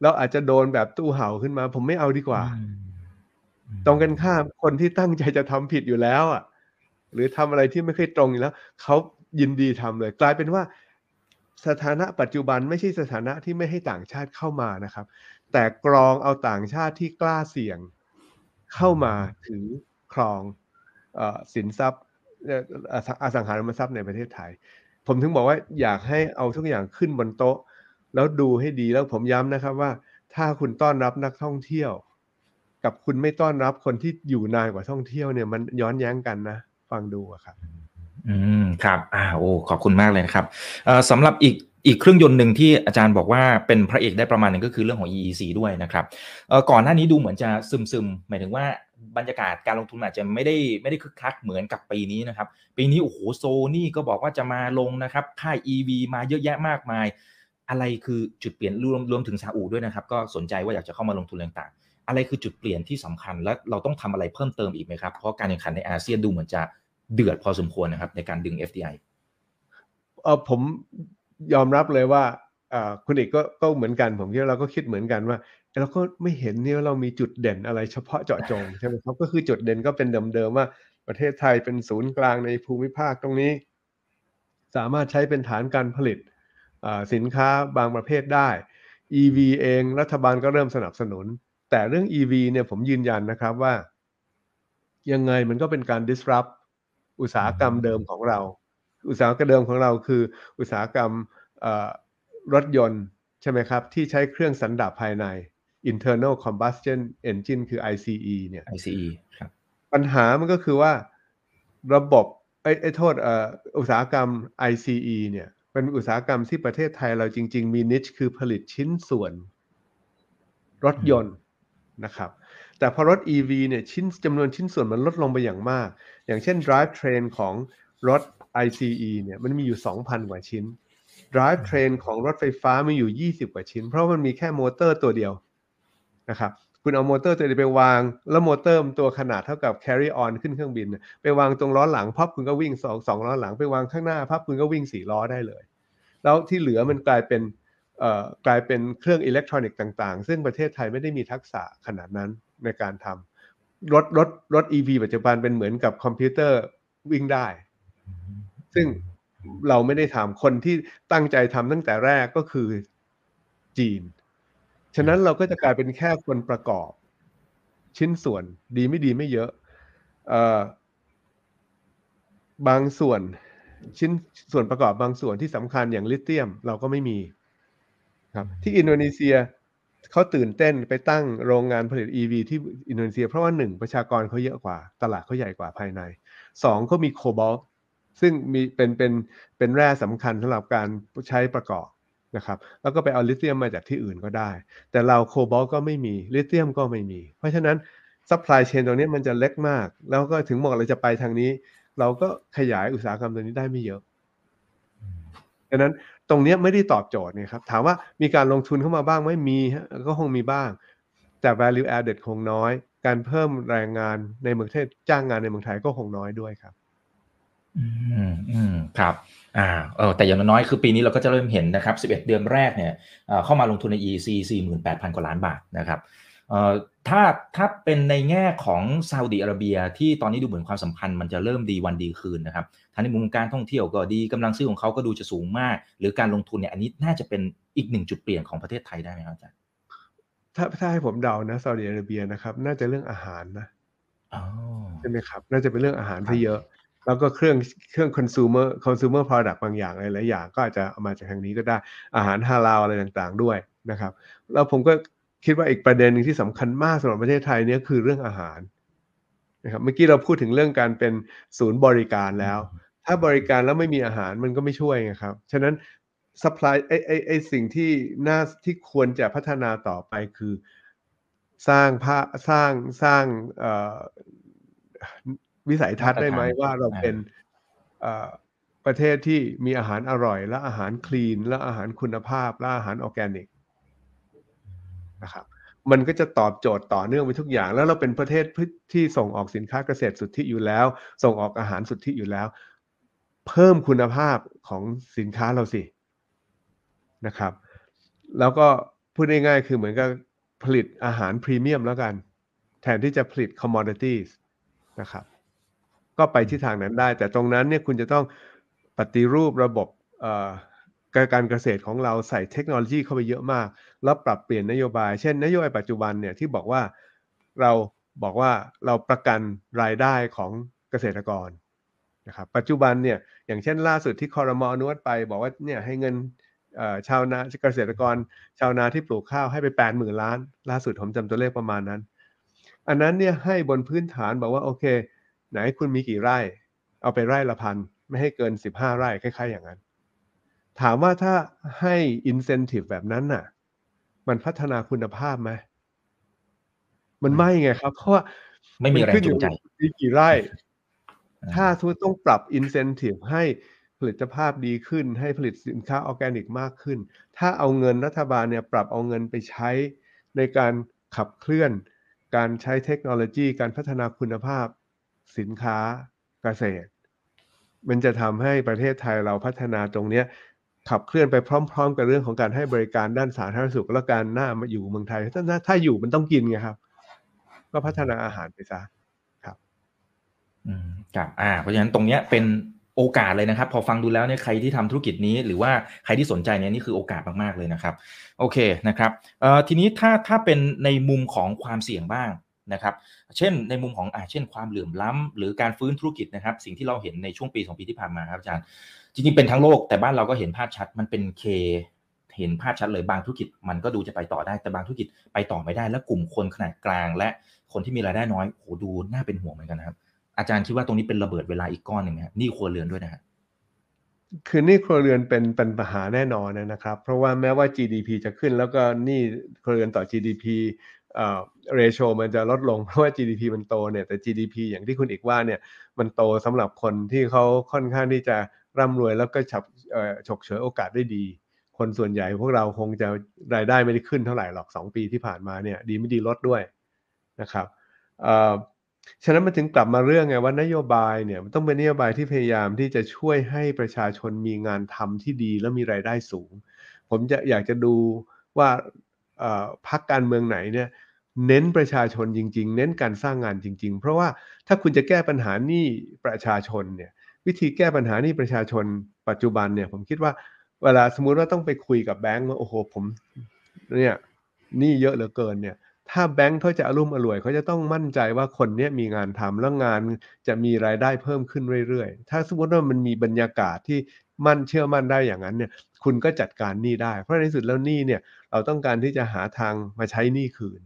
แล้วอาจจะโดนแบบตู้เห่าขึ้นมา ผมไม่เอาดีกว่า ตรงกันข้ามคนที่ตั้งใจจะทำผิดอยู่แล้วอะ หรือทำอะไรที่ไม่เคยตรงอยู่แล้วเขายินดีทำเลย กลายเป็นว่าสถานะปัจจุบันไม่ใช่สถานะที่ไม่ให้ต่างชาติเข้ามานะครับ แต่กรองเอาต่างชาติที่กล้าเสี่ยง เข้ามาถือครองสินทรัพย์อสังหาริมทรัพย์ในประเทศไทย ผมถึงบอกว่าอยากให้เอาทุกอย่างขึ้นบนโต๊ะ แล้วดูให้ดีแล้วผมย้ำนะครับว่า ถ้าคุณต้อนรับนักท่องเที่ยว กับคุณไม่ต้อนรับคนที่อยู่นานกว่าท่องเที่ยวเนี่ยมันย้อนแย้งกันนะ ฟังดูครับ อืมครับ อ่าโอ้ขอบคุณมากเลยนะครับเอ่อสำหรับอีก อีกเครื่องยนต์หนึ่งที่อาจารย์บอกว่าเป็นพระเอกได้ประมาณหนึ่งก็คือเรื่องของ EEC ด้วยนะครับก่อนหน้านี้ดูเหมือนจะซึมซึมหมายถึงว่าบรรยากาศการลงทุนอาจจะไม่ได้ไม่ได้คึกคักเหมือนกับปีนี้นะครับ ปีนี้โอ้โหโซนี่ก็บอกว่าจะมาลงนะครับค่าย EV มาเยอะแยะมากมาย อะไรคือจุดเปลี่ยนรวมรวมถึงซาอุด้วยนะครับ ก็สนใจว่าอยากจะเข้ามาลงทุนต่างๆ อะไรคือจุดเปลี่ยนที่สำคัญและเราต้องทำอะไรเพิ่มเติมอีกไหมครับเพราะการแข่งขันในอาเซียนดูเหมือนจะเดือดพอสมควรนะครับในการดึง FDI เออผม ยอมรับเลยว่าคุณเอกก็ก็เหมือนกันผมคิดว่าเราก็คิดเหมือนกันว่าเราก็ไม่เห็นเนี่ยเรามีจุดเด่นอะไรเฉพาะเจาะจงใช่ไหมครับก็คือจุดเด่นก็เป็นเดิมๆว่า ประเทศไทยเป็นศูนย์กลางในภูมิภาคตรงนี้ สามารถใช้เป็นฐานการผลิตสินค้าบางประเภทได้ EV เองรัฐบาลก็เริ่มสนับสนุน แต่เรื่อง EV เนี่ยผมยืนยันนะครับว่า ยังไงมันก็เป็นการ disrupt อุตสาหกรรมเดิมของเรา อุตสาหกรรมเดิมของเราคือ อุตสาหกรรมรถยนต์ใช่ไหมครับ ที่ใช้เครื่องสันดาปภายใน internal combustion engine คือ ICE เนี่ย ICE ครับปัญหามันก็คือว่าระบบไอ้ไอ้โทษอุตสาหกรรม ICE เนี่ยเป็นอุตสาหกรรมที่ประเทศไทยเราจริง ๆ มีนิชคือผลิตชิ้นส่วน รถยนต์นะครับ แต่พอรถ EV เนี่ยชิ้นจำนวนชิ้นส่วนมันลดลงไปอย่างมาก อย่างเช่น drive train ของรถ ICE เนี่ยมันมีอยู่ 2,000 กว่าชิ้น drive train ของรถไฟฟ้ามีอยู่ 20 กว่าชิ้น เพราะมันมีแค่มอเตอร์ตัวเดียวนะครับ คุณเอามอเตอร์ตัวนี้ไปวาง แล้วมอเตอร์ตัวขนาดเท่ากับ carry on ขึ้นเครื่องบิน ไปวางตรงล้อหลังปั๊บคุณก็วิ่งสองสองล้อหลังไปวางข้างหน้าปั๊บคุณก็วิ่งสี่ล้อได้เลย แล้วที่เหลือมันกลายเป็นเอ่อกลายเป็นเครื่องอิเล็กทรอนิกส์ต่าง ๆ ซึ่งประเทศไทยไม่ได้มีทักษะขนาดนั้นในการทำรถรถรถ EV ปัจจุบันเป็นเหมือนกับคอมพิวเตอร์วิ่งได้ ซึ่งเราไม่ได้ทำคนที่ตั้งใจทำตั้งแต่แรกก็คือจีน ฉะนั้นเราก็จะกลายเป็นแค่คนประกอบ ชิ้นส่วนดีไม่ดีไม่เยอะเอ่อบางส่วนชิ้นส่วนประกอบบางส่วนที่สำคัญอย่างลิเธียมเราก็ไม่มีครับ ที่อินโดนีเซียเขาตื่นเต้นไปตั้งโรงงานผลิต EV ที่อินโดนีเซีย เพราะว่าหนึ่งประชากรเขาเยอะกว่า ตลาดเขาใหญ่กว่าภายในสองเขามีโคบอลต์ ซึ่งมีเป็นเป็นเป็นแร่สำคัญสำหรับการใช้ประกอบนะครับ แล้วก็ไปเอาลิเธียมมาจากที่อื่นก็ได้ แต่เราโคบอลต์ก็ไม่มีลิเธียมก็ไม่มี เพราะฉะนั้น supply chain ตรงนี้มันจะเล็กมาก แล้วก็ถึงบอกเราจะไปทางนี้ เราก็ขยายอุตสาหกรรมตัวนี้ได้ไม่เยอะดังนั้นตรงนี้ไม่ได้ตอบโจทย์เนี่ยครับถามว่ามีการลงทุนเข้ามาบ้างไหมมีก็คงมีบ้าง แต่ value added คงน้อย การเพิ่มแรงงานในเมืองไทยจ้างงานในเมืองไทยก็คงน้อยด้วยครับ อืมอืมครับอ่าเออแต่อย่างน้อยคือปีนี้เราก็จะเริ่มเห็นนะครับ 11 เดือนแรกเนี่ยเข้ามาลงทุนใน EC 48,000 กว่าล้านบาทนะครับเอ่อถ้าถ้าเป็นในแง่ของซาอุดิอาระเบีย ที่ตอนนี้ดูเหมือนความสัมพันธ์มันจะเริ่มดีวันดีคืนนะครับทั้งในมุมการท่องเที่ยวก็ดีกำลังซื้อของเขาก็ดูจะสูงมาก หรือการลงทุนเนี่ยอันนี้น่าจะเป็นอีกหนึ่งจุดเปลี่ยนของประเทศไทยได้ไหมครับอาจารย์ถ้าถ้าให้ผมเดานะซาอุดิอาระเบียนะครับ น่าจะเรื่องอาหารนะใช่ไหมครับ น่าจะเป็นเรื่องอาหารที่เยอะ แล้วก็เครื่องเครื่อง consumer consumer product บางอย่างหลายๆอย่างก็อาจจะเอามาจากทางนี้ก็ได้อาหารฮาลาลอะไรต่างๆด้วยนะครับ แล้วผมก็คิดว่าอีกประเด็นหนึ่งที่สำคัญมากสำหรับประเทศไทยเนี่ยคือเรื่องอาหารนะครับเมื่อกี้เราพูดถึงเรื่องการเป็นศูนย์บริการแล้ว ถ้าบริการแล้วไม่มีอาหารมันก็ไม่ช่วยไงครับฉะนั้น supply ไอไอไอสิ่งที่น่าที่ควรจะพัฒนาต่อไปคือสร้างภาสร้างสร้างเอ่อ วิสัยทัศน์ได้ไหมมาตรฐานว่าเราเป็นเอ่อประเทศที่มีอาหารอร่อย และอาหารคลีน และอาหารคุณภาพ และอาหารออร์แกนิกนะครับมันก็จะตอบโจทย์ต่อเนื่องไปทุกอย่าง แล้วเราเป็นประเทศที่ส่งออกสินค้าเกษตรสุทธิอยู่แล้ว ส่งออกอาหารสุทธิอยู่แล้ว เพิ่มคุณภาพของสินค้าเราสินะครับ แล้วก็พูดง่ายๆคือเหมือนกับผลิตอาหารพรีเมียมแล้วกัน แทนที่จะผลิต commodities นะครับ ก็ไปที่ทางนั้นได้ แต่ตรงนั้นเนี่ยคุณจะต้องปฏิรูประบบการเกษตรของเราใส่เทคโนโลยีเข้าไปเยอะมาก แล้วปรับเปลี่ยนนโยบาย เช่น นโยบายปัจจุบันเนี่ยที่บอกว่าเราบอกว่าเราประกันรายได้ของเกษตรกรนะครับปัจจุบันเนี่ยอย่างเช่นล่าสุดที่คอรมอนุมัติไป บอกว่าเนี่ยให้เงินชาวนาเกษตรกร ชาวนาที่ปลูกข้าวให้ไปแปดหมื่นล้าน ล่าสุดผมจำตัวเลขประมาณนั้น อันนั้นเนี่ยให้บนพื้นฐานบอกว่าโอเค ไหนคุณมีกี่ไร่ เอาไปไร่ละพันไม่ให้เกินสิบห้าไร่คล้ายๆ อย่างนั้น ถามว่าถ้าให้ incentive แบบนั้นน่ะ มันพัฒนาคุณภาพไหมมันไม่ไงครับ เพราะว่าไม่มีแรงขึ้นอจูยู่งใจมีกี่ไร่อ่าถ้าทุกต้องปรับ incentive ให้ผลิตภาพดีขึ้น ให้ผลิตสินค้าออร์แกนิกมากขึ้น ถ้าเอาเงินรัฐบาลเนี่ยปรับเอาเงินไปใช้ในการขับเคลื่อน การใช้เทคโนโลยี การพัฒนาคุณภาพ สินค้าเกษตร มันจะทำให้ประเทศไทยเราพัฒนาตรงเนี้ยขับเคลื่อนไปพร้อม ๆ กับเรื่องของการให้บริการด้านสาธารณสุขและการหน้ามาอยู่เมืองไทย ถ้าถ้าอยู่มันต้องกินไงครับ ก็พัฒนาอาหารไปซะครับ อืมครับอ่า เพราะฉะนั้นตรงเนี้ยเป็นโอกาสเลยนะครับ พอฟังดูแล้วเนี่ยใครที่ทำธุรกิจนี้ หรือว่าใครที่สนใจเนี่ยนี่คือโอกาสมากๆเลยนะครับ โอเคนะครับเอ่อทีนี้ถ้าถ้าเป็นในมุมของความเสี่ยงบ้าง นะครับ เช่นในมุมของอ่าเช่นความเหลื่อมล้ำหรือการฟื้นธุรกิจนะครับ สิ่งที่เราเห็นในช่วงปีสองปีที่ผ่านมาครับอาจารย์จริงๆเป็นทั้งโลกแต่บ้านเราก็เห็นภาพชัดมันเป็นเคเห็นภาพชัดเลยบางธุรกิจมันก็ดูจะไปต่อได้แต่บางธุรกิจไปต่อไม่ได้และกลุ่มคนขนาดกลาง และคนที่มีรายได้น้อยโหดูน่าเป็นห่วงเหมือนกันนะครับ อาจารย์คิดว่าตรงนี้เป็นระเบิดเวลาอีกก้อนหนึ่งไหมครับนี่ครัวเรือนด้วยนะฮะคือหนี้ครัวเรือนเป็นเป็นปัญหาแน่นอนนะครับ เพราะว่าแม้ว่า GDP จะขึ้นแล้วก็หนี้ครัวเรือนต่อ GDP เอ่อ ratio มันจะลดลงเพราะว่า GDP มันโตเนี่ยแต่ GDP อย่างที่คุณอีกว่าเนี่ยมันโตสำหรับคนที่เขาค่อนข้างที่จะร่ำรวยแล้วก็ฉับฉกเฉยโอกาสได้ดี คนส่วนใหญ่พวกเราคงจะรายได้ไม่ได้ขึ้นเท่าไหร่หรอก 2 ปีที่ผ่านมาเนี่ยดีไม่ดีลดด้วยนะครับฉะนั้นมันถึงกลับมาเรื่องไงว่านโยบายเนี่ยมันต้องเป็นนโยบายที่พยายามที่จะช่วยให้ประชาชนมีงานทำที่ดีและมีรายได้สูง ผมจะอยากจะดูว่า พรรคการเมืองไหนเนี่ยเน้นประชาชนจริง ๆ เน้นการสร้างงานจริง ๆ เพราะว่าถ้าคุณจะแก้ปัญหานี้ประชาชนเนี่ยวิธีแก้ปัญหานี้ประชาชนปัจจุบันเนี่ย ผมคิดว่าเวลาสมมุติว่าต้องไปคุยกับแบงก์ว่าโอ้โหผมเนี่ยนี้เยอะเหลือเกินเนี่ย ถ้าแบงค์เขาจะอารมณ์อร่วยเขาจะต้องมั่นใจว่าคนเนี้ยมีงานทำแล้วงานจะมีรายได้เพิ่มขึ้นเรื่อยๆ ถ้าสมมติว่ามันมีบรรยากาศที่มั่นเชื่อมั่นได้อย่างนั้นเนี่ย คุณก็จัดการหนี้ได้ เพราะในที่สุดแล้วหนี้เนี่ย เราต้องการที่จะหาทางมาใช้หนี้คืน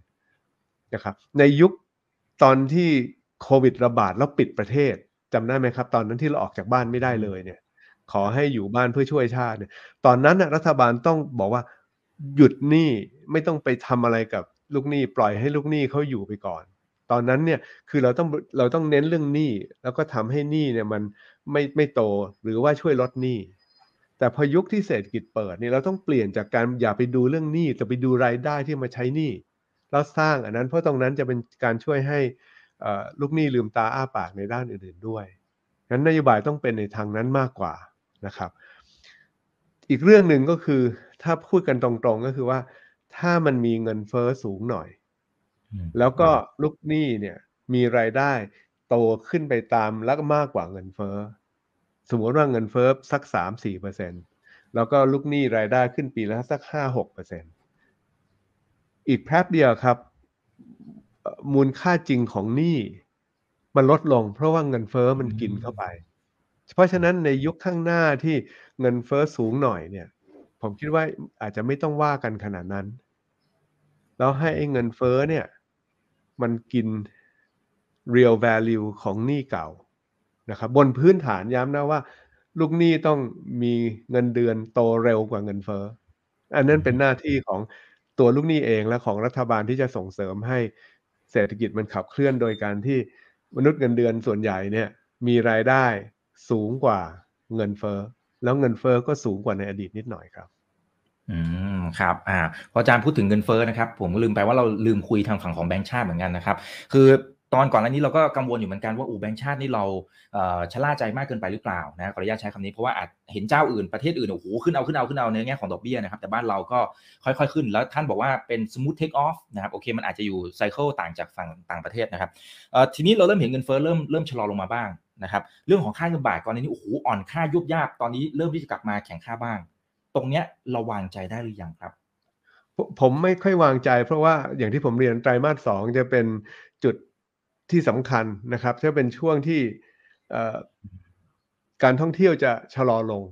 นะครับ ในยุคตอนที่โควิดระบาดแล้วปิดประเทศจำได้ไหมครับ ตอนนั้นที่เราออกจากบ้านไม่ได้เลยเนี่ย ขอให้อยู่บ้านเพื่อช่วยชาติเนี่ยตอนนั้นรัฐบาลต้องบอกว่าหยุดหนี้ไม่ต้องไปทำอะไรกับลูกหนี้ปล่อยให้ลูกหนี้เขาอยู่ไปก่อน ตอนนั้นเนี่ยคือเราต้องเราต้องเน้นเรื่องหนี้แล้วก็ทำให้หนี้เนี่ยมันไม่ไม่โตหรือว่าช่วยลดหนี้ แต่พอยุคที่เศรษฐกิจเปิดเนี่ยเราต้องเปลี่ยนจากการอย่าไปดูเรื่องหนี้แต่ไปดูรายได้ที่มาใช้หนี้แล้วสร้างอันนั้นเพราะตรงนั้นจะเป็นการช่วยให้เอ่อลูกหนี้ลืมตาอ้าปากในด้านอื่นๆด้วยงั้นนโยบายต้องเป็นในทางนั้นมากกว่านะครับ อีกเรื่องหนึ่งก็คือถ้าพูดกันตรงๆก็คือว่า ถ้ามันมีเงินเฟ้อสูงหน่อยอืมแล้วก็ลูกหนี้เนี่ยมีรายได้โตขึ้นไปตามแล้วก็มากกว่าเงินเฟ้อ สมมติว่าเงินเฟ้อสักสามสี่เปอร์เซ็นแล้วก็ลูกหนี้รายได้ขึ้นปีละสักห้าหกเปอร์เซ็นอีกแป๊บเดียวครับ มูลค่าจริงของหนี้มันลดลง เพราะว่าเงินเฟ้อมันกินเข้าไป เพราะฉะนั้นในยุคข้างหน้าที่เงินเฟ้อสูงหน่อยเนี่ย ผมคิดว่าอาจจะไม่ต้องว่ากันขนาดนั้น แล้วให้ไอ้เงินเฟ้อเนี่ย มันกิน real value ของหนี้เก่า นะครับบนพื้นฐานย้ำนะว่า ลูกหนี้ต้องมีเงินเดือนโตเร็วกว่าเงินเฟ้ออันนั้นเป็นหน้าที่ของตัวลูกหนี้เองและของรัฐบาลที่จะส่งเสริมให้เศรษฐกิจมันขับเคลื่อนโดยการที่มนุษย์เงินเดือนส่วนใหญ่เนี่ยมีรายได้สูงกว่าเงินเฟ้อแล้วเงินเฟ้อก็สูงกว่าในอดีตนิดหน่อยครับอืมครับอ่าพออาจารย์พูดถึงเงินเฟ้อนะครับ ผมลืมไปว่าเราลืมคุยทางฝั่งของแบงก์ชาติเหมือนกันนะครับ คือ ตอนก่อนหน้านี้เราก็กังวลอยู่เหมือนกันว่าอูแบงก์ชาตินี่เราชะล่าใจมากเกินไปหรือเปล่านะขออนุญาตใช้คำนี้เพราะว่าอาจเห็นเจ้าอื่นประเทศอื่นโอ้โหขึ้นเอาขึ้นเอาขึ้นเอาในแง่ของดอกเบี้ยนะครับแต่บ้านเราก็ค่อยๆขึ้น แล้วท่านบอกว่าเป็น smooth take off นะครับโอเคมันอาจจะอยู่ไซเคิลต่างจากฝั่งต่างประเทศนะครับทีนี้เราเริ่มเห็นเงินเฟ้อเริ่มเริ่มชะลอลงมาบ้างนะครับเรื่องของค่าเงินบาทก่อนหน้านี้โอ้โหอ่อนค่ายุบยากตอนนี้เริ่มที่จะกลับมาแข็งค่าบ้าง ตรงเนี้ยเราวางใจได้หรือยังครับผมผมไม่ค่อยวางใจเพราะว่าอย่างที่ผมเรียนไตรมาสสองจะเป็นจุด ที่สำคัญนะครับจะเป็นช่วงที่การท่องเที่ยวจะชะลอลง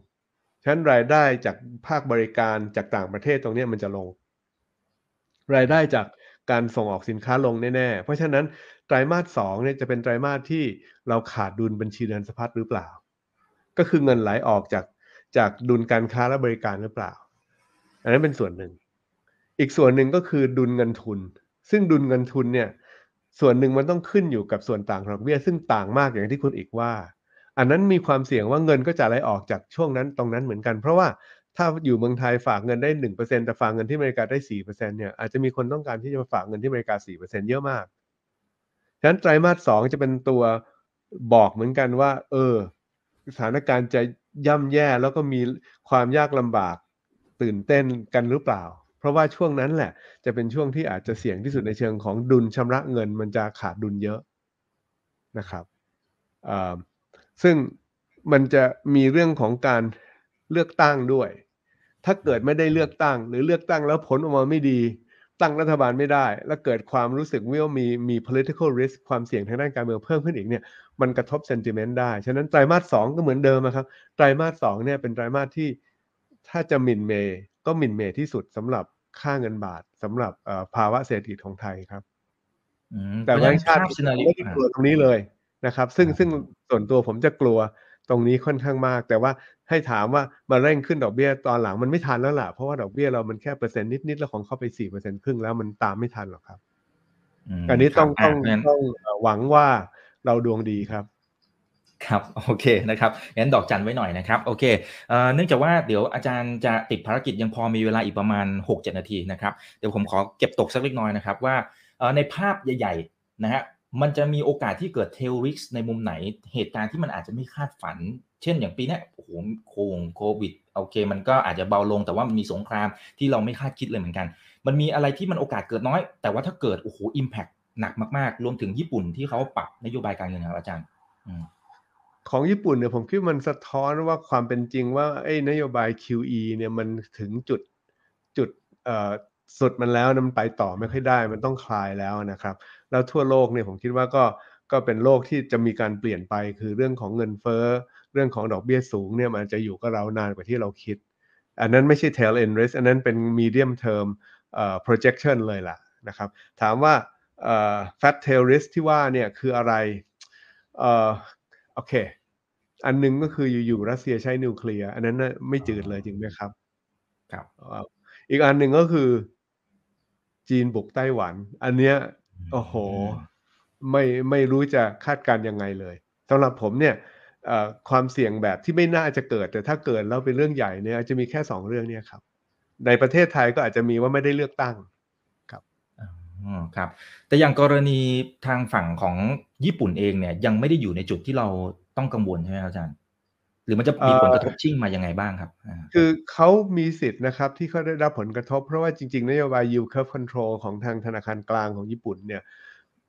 ฉะนั้นรายได้จากภาคบริการจากต่างประเทศตรงนี้มันจะลง รายได้จากการส่งออกสินค้าลงแน่ๆ เพราะฉะนั้นไตรมาสสองเนี่ยจะเป็นไตรมาสที่เราขาดดุลบัญชีเดินสะพัดหรือเปล่า ก็คือเงินไหลออกจากจากดุลการค้าและบริการหรือเปล่า อันนั้นเป็นส่วนหนึ่ง อีกส่วนหนึ่งก็คือดุลเงินทุน ซึ่งดุลเงินทุนเนี่ย ส่วนหนึ่งมันต้องขึ้นอยู่กับส่วนต่างดอกเบี้ยซึ่งต่างมากอย่างที่คุณอีกว่า อันนั้นมีความเสี่ยงว่าเงินก็จะไหลออกจากช่วงนั้นตรงนั้นเหมือนกัน เพราะว่าถ้าอยู่เมืองไทยฝากเงินได้หนึ่งเปอร์เซ็นแต่ฝากเงินที่อเมริกาได้สี่เปอร์เซ็นเนี่ยอาจจะมีคนต้องการที่จะมาฝากเงินที่อเมริกาสี่เปอร์เซ็นเยอะมากฉะนั้นไตรมาสสองจะเป็นตัวบอกเหมือนกันว่า เออ สถานการณ์จะย่ำแย่แล้วก็มีความยากลำบากตื่นเต้นกันหรือเปล่า เพราะว่าช่วงนั้นแหละ จะเป็นช่วงที่อาจจะเสี่ยงที่สุดในเชิงของดุลชำระเงิน มันจะขาดดุลเยอะนะครับซึ่งมันจะมีเรื่องของการเลือกตั้งด้วย ถ้าเกิดไม่ได้เลือกตั้ง หรือเลือกตั้งแล้วผลออกมาไม่ดี ตั้งรัฐบาลไม่ได้ แล้วเกิดความรู้สึกว่ามีมี political risk ความเสี่ยงทางด้านการเมืองเพิ่มขึ้นอีกเนี่ย มันกระทบ sentiment ได้ ฉะนั้นไตรมาสสองก็เหมือนเดิมครับ ไตรมาสสองเนี่ยเป็นไตรมาสที่ถ้าจะหมิ่นเมย์ก็หมิ่นเมย์ที่สุดสำหรับ ค่าเงินบาทสำหรับภาวะเศรษฐกิจของไทยครับแต่แบงก์ชาติไม่ได้กลัวตรงนี้เลยนะครับ ซึ่งซึ่งส่วนตัวผมจะกลัวตรงนี้ค่อนข้างมาก แต่ว่าให้ถามว่ามาเร่งขึ้นดอกเบี้ยตอนหลังมันไม่ทันแล้วล่ะเพราะว่าดอกเบี้ยเรามันแค่เปอร์เซ็นต์นิดๆแล้วของเข้าไปสี่เปอร์เซ็นต์ครึ่งแล้วมันตามไม่ทันหรอกครับอันนี้ต้องต้องต้องหวังว่าเราดวงดีครับ ครับโอเคนะครับงั้นดอกจันไว้หน่อยนะครับโอเคเนื่องจากว่าเดี๋ยวอาจารย์จะติดภารกิจยังพอมีเวลาอีกประมาณ 6-7 นาทีนะครับเดี๋ยวผมขอเก็บตกสักเล็กน้อยนะครับว่าในภาพใหญ่ๆนะฮะมันจะมีโอกาสที่เกิดเทลริกในมุมไหนเหตุการณ์ที่มันอาจจะไม่คาดฝัน เช่นอย่างปีนี้โอ้โหโคงโควิดโอเค มันก็อาจจะเบาลงแต่ว่ามันมีสงครามที่เราไม่คาดคิดเลยเหมือนกัน มันมีอะไรที่มันโอกาสเกิดน้อย แต่ว่าถ้าเกิดโอ้โหอิมแพกหนักมากๆ รวมถึงญี่ปุ่นที่เขาปรับนโยบายการเงินครับอาจารย์ ของญี่ปุ่นเนี่ยผมคิดมันสะท้อนว่าความเป็นจริงว่าไอ้นโยบาย QE เนี่ยมันถึงจุดจุดสุดมันแล้วมันไปต่อไม่ค่อยได้มันต้องคลายแล้วนะครับ แล้วทั่วโลกเนี่ยผมคิดว่าก็ก็เป็นโลกที่จะมีการเปลี่ยนไปคือเรื่องของเงินเฟ้อ เรื่องของดอกเบี้ยสูงเนี่ยมันจะอยู่กับเรานานกว่าที่เราคิด อันนั้นไม่ใช่ tail end risk อันนั้นเป็น medium term projection เลยล่ะนะครับ ถามว่า fat tail risk ที่ว่าเนี่ยคืออะไร โอเค อันนึงก็คืออยู่ๆรัสเซียใช้นิวเคลียร์อันนั้นไม่จืดเลยจริงไหมครับ ครับอีกอันหนึ่งก็คือ จีนบุกไต้หวัน อันเนี้ยโอ้โห ไม่ไม่รู้จะคาดการยังไงเลยสำหรับผมเนี่ยความเสี่ยงแบบที่ไม่น่าจะเกิด แต่ถ้าเกิดแล้วเป็นเรื่องใหญ่เนี่ยจะมีแค่สองเรื่องเนี่ยครับ ในประเทศไทยก็อาจจะมีว่าไม่ได้เลือกตั้งครับอ๋อครับ แต่อย่างกรณีทางฝั่งของ ญี่ปุ่นเองเนี่ยยังไม่ได้อยู่ในจุดที่เราต้องกังวลใช่ไหมอาจารย์ หรือมันจะมีผลกระทบชิ่งมายังไงบ้างครับ คือเขามีสิทธิ์นะครับที่เขาได้รับผลกระทบ เพราะว่าจริง ๆ นโยบาย yield curve control ของทางธนาคารกลางของญี่ปุ่นเนี่ย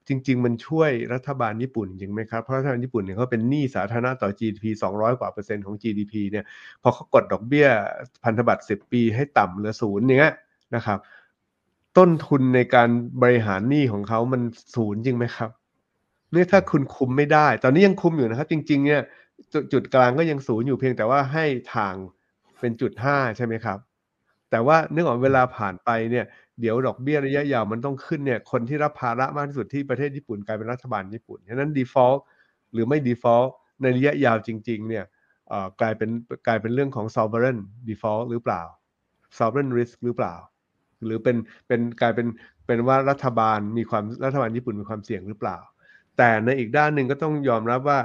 จริง ๆ มันช่วยรัฐบาลญี่ปุ่นจริงไหมครับ เพราะรัฐบาลญี่ปุ่นเนี่ยเขาเป็นหนี้สาธารณะต่อ GDP 200 กว่าเปอร์เซ็นต์ของ GDP เนี่ยพอเขากดดอกเบี้ยพันธบัตร 10 ปีให้ต่ำเหลือศูนย์เนี้ยนะครับ ต้นทุนในการบริหารหนี้ของเขามันศูนย์จริงไหมครับ เนี่ยถ้าคุณคุมไม่ได้ ตอนนี้ยังคุมอยู่นะครับ จริง ๆ เนี่ยจุดกลางก็ยังศูนย์อยู่เพียงแต่ว่าให้ทางเป็นจุดห้าใช่ไหมครับ แต่ว่าเนื่องจากเวลาผ่านไปเนี่ยเดี๋ยวดอกเบี้ยระยะยาวมันต้องขึ้นเนี่ยคนที่รับภาระมากที่สุดที่ประเทศญี่ปุ่นกลายเป็นรัฐบาลญี่ปุ่นฉะนั้น default หรือไม่ default ในระยะยาวจริง ๆ เนี่ยกลายเป็นกลายเป็นเรื่องของ sovereign default หรือเปล่า sovereign risk หรือเปล่า หรือเป็นเป็นกลายเป็นเป็นว่ารัฐบาลมีความรัฐบาลญี่ปุ่นมีความเสี่ยงหรือเปล่า แต่ในอีกด้านหนึ่งก็ต้องยอมรับว่า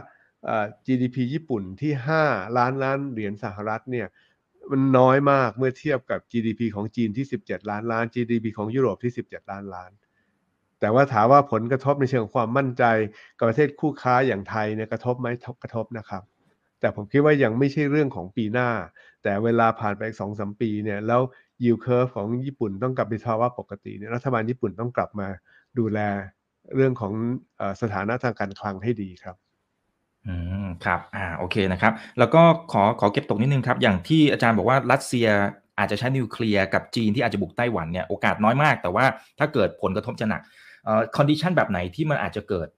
GDP ญี่ปุ่นที่ 5 ล้านล้านเหรียญสหรัฐเนี่ยมันน้อยมากเมื่อเทียบกับ GDP ของจีนที่ 17 ล้านล้าน GDP ของยุโรปที่ 17 ล้านล้าน แต่ว่าถามว่าผลกระทบในเชิงความมั่นใจกับประเทศคู่ค้าอย่างไทยเนี่ยกระทบไหมกระทบนะครับ แต่ผมคิดว่ายังไม่ใช่เรื่องของปีหน้า แต่เวลาผ่านไปสองสมปีเนี่ยแล้ว yield curve ของญี่ปุ่นต้องกลับไปภาวะปกติเนี่ยรัฐบาลญี่ปุ่นต้องกลับมาดูแล เรื่องของสถานะทางการคลังให้ดีครับอืมครับอ่าโอเคนะครับ แล้วก็ขอขอเก็บตกนิดนึงครับ อย่างที่อาจารย์บอกว่ารัสเซียอาจจะใช้นิวเคลียร์กับจีนที่อาจจะบุกไต้หวันเนี่ยโอกาสน้อยมาก แต่ว่าถ้าเกิดผลกระทบจะหนักเอ่อ condition แบบไหนที่มันอาจจะเกิด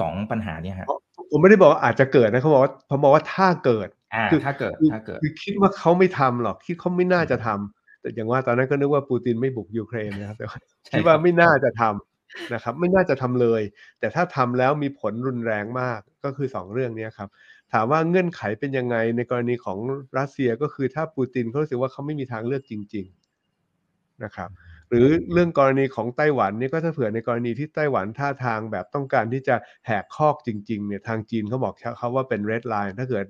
สองปัญหาเนี่ยฮะผมไม่ได้บอกว่าอาจจะเกิดนะเขาบอกว่าเขาบอกว่าถ้าเกิดอ่าถ้าเกิดถ้าเกิดคือคิดว่าเขาไม่ทำหรอกคิดเขาไม่น่าจะทำแต่อย่างว่าตอนนั้นก็นึกว่าปูตินไม่บุกยูเครนนะครับแต่คิดว่าไม่น่าจะทำ นะครับไม่น่าจะทำเลย แต่ถ้าทำแล้วมีผลรุนแรงมากก็คือ 2 เรื่องนี้ครับถามว่าเงื่อนไขเป็นยังไงในกรณีของรัสเซียก็คือถ้าปูตินเขารู้สึกว่าเขาไม่มีทางเลือกจริง ๆนะครับ หรือเรื่องกรณีของไต้หวันนี่ก็ถ้าเผื่อในกรณีที่ไต้หวันท่าทางแบบต้องการที่จะแหกคอกจริงๆเนี่ยทางจีนเขาบอกเขาว่าเป็น red line ถ้าเกิด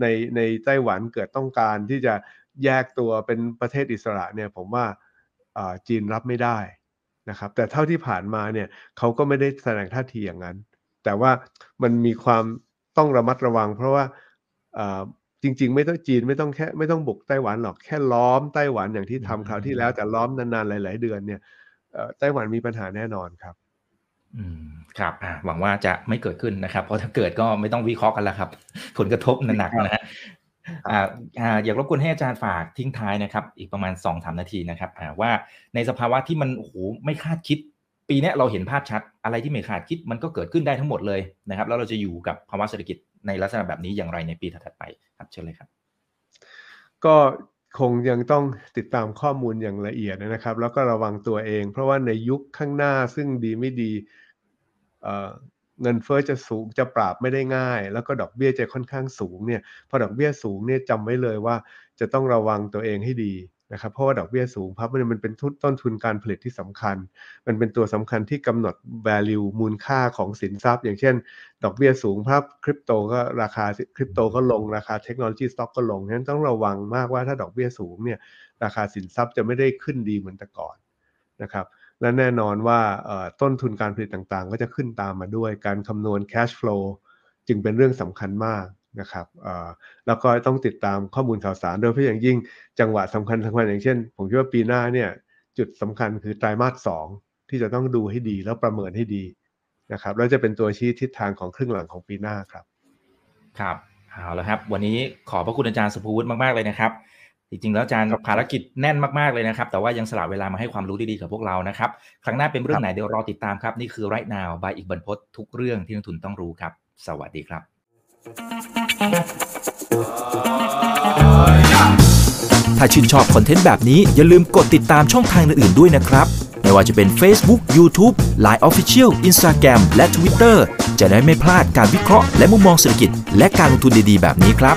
ในในไต้หวันเกิดต้องการที่จะแยกตัวเป็นประเทศอิสระเนี่ยผมว่าจีนรับไม่ได้ นะครับแต่เท่าที่ผ่านมาเนี่ยเขาก็ไม่ได้แสดงท่าทีอย่างนั้น แต่ว่ามันมีความต้องระมัดระวัง เพราะว่าจริง ๆ ไม่ต้องจีนไม่ต้องแค่ไม่ต้องบุกไต้หวันหรอกแค่ล้อมไต้หวันอย่างที่ทำคราวที่แล้ว แต่ล้อมนานๆหลาย ๆ เดือนเนี่ยไต้หวันมีปัญหาแน่นอนครับอืมครับอ่าหวังว่าจะไม่เกิดขึ้นนะครับ เพราะถ้าเกิดก็ไม่ต้องวิเคราะห์กันแล้วครับ ผลกระทบหนักนะฮะ อ่าอ่าอยากรบกวนให้อาจารย์ฝากทิ้งท้ายนะครับ อีกประมาณ2อสนาทีนะครับอ่าว่าในสภาวะที่มันโอ้โหไม่คาดคิด ปีนี้เราเห็นภาพชัด อะไรที่ไม่คาดคิดมันก็เกิดขึ้นได้ทั้งหมดเลยนะครับ แล้วเราจะอยู่กับภาวะเศรษฐกิจในลักษณะแบบนี้อย่างไรในปีถัดไปครับเชิญเลยครับ ก็คงยังต้องติดตามข้อมูลอย่างละเอียดนะครับ แล้วก็ระวังตัวเอง เพราะว่าในยุคข้างหน้าซึ่งดีไม่ดี เงินเฟอ้อจะสูงจะปราบไม่ได้ง่าย แล้วก็ดอกเบี้ยจะค่อนข้างสูงเนี่ยพอดอกเบี้ยสูงเนี่ยจำไว้เลยว่าจะต้องระวังตัวเองให้ดีนะครับเพราะว่าดอกเบี้ยสูงพับมันเป็นต้นทุนการผลิตที่สำคัญ มันเป็นตัวสำคัญที่กำหนด value มูลค่าของสินทรัพย์ อย่างเช่น ดอกเบี้ยสูงพับคริปโตก็ราคาคริปโตก็ลงราคาเทคโนโลยีสต็อกก็ลงฉะนั้นต้องระวังมากว่าถ้าดอกเบี้ยสูงเนี่ยราคาสินทรัพย์จะไม่ได้ขึ้นดีเหมือนแต่ก่อนนะครับ และแน่นอนว่าต้นทุนการผลิตต่างๆ ก็จะขึ้นตามมาด้วยการคำนวณ cash flow จึงเป็นเรื่องสำคัญมากนะครับแล้วก็ต้องติดตามข้อมูลข่าวสาร โดยเฉพาะอย่างยิ่งจังหวะสำคัญสำคัญอย่างเช่น ผมคิดว่าปีหน้าเนี่ยจุดสำคัญคือไตรมาสสองที่จะต้องดูให้ดีแล้วประเมินให้ดีนะครับแล้วจะเป็นตัวชี้ทิศทางของครึ่งหลังของปีหน้าครับ ครับเอาละครับ วันนี้ขอบพระคุณอาจารย์สุภวุฒิมาก ๆ เลยนะครับ จริงๆ แล้วอาจารย์ภารกิจแน่นมากๆเลยนะครับ แต่ว่ายังสละเวลามาให้ความรู้ดีๆ กับพวกเรานะครับ ครั้งหน้าเป็นเรื่องไหนเดี๋ยวรอติดตามครับ นี่คือไรนาวบายอีกบรรพททุกเรื่องที่นักทุนต้องรู้ครับ สวัสดีครับ ถ้าชื่นชอบคอนเทนต์แบบนี้อย่าลืมกดติดตามช่องทางอื่นๆด้วยนะครับ ไม่ว่าจะเป็น Facebook, YouTube, Line Official, Instagram และ Twitter จะได้ไม่พลาดการวิเคราะห์และมุมมองเศรษฐกิจ และการลงทุนดีๆ แบบนี้ครับ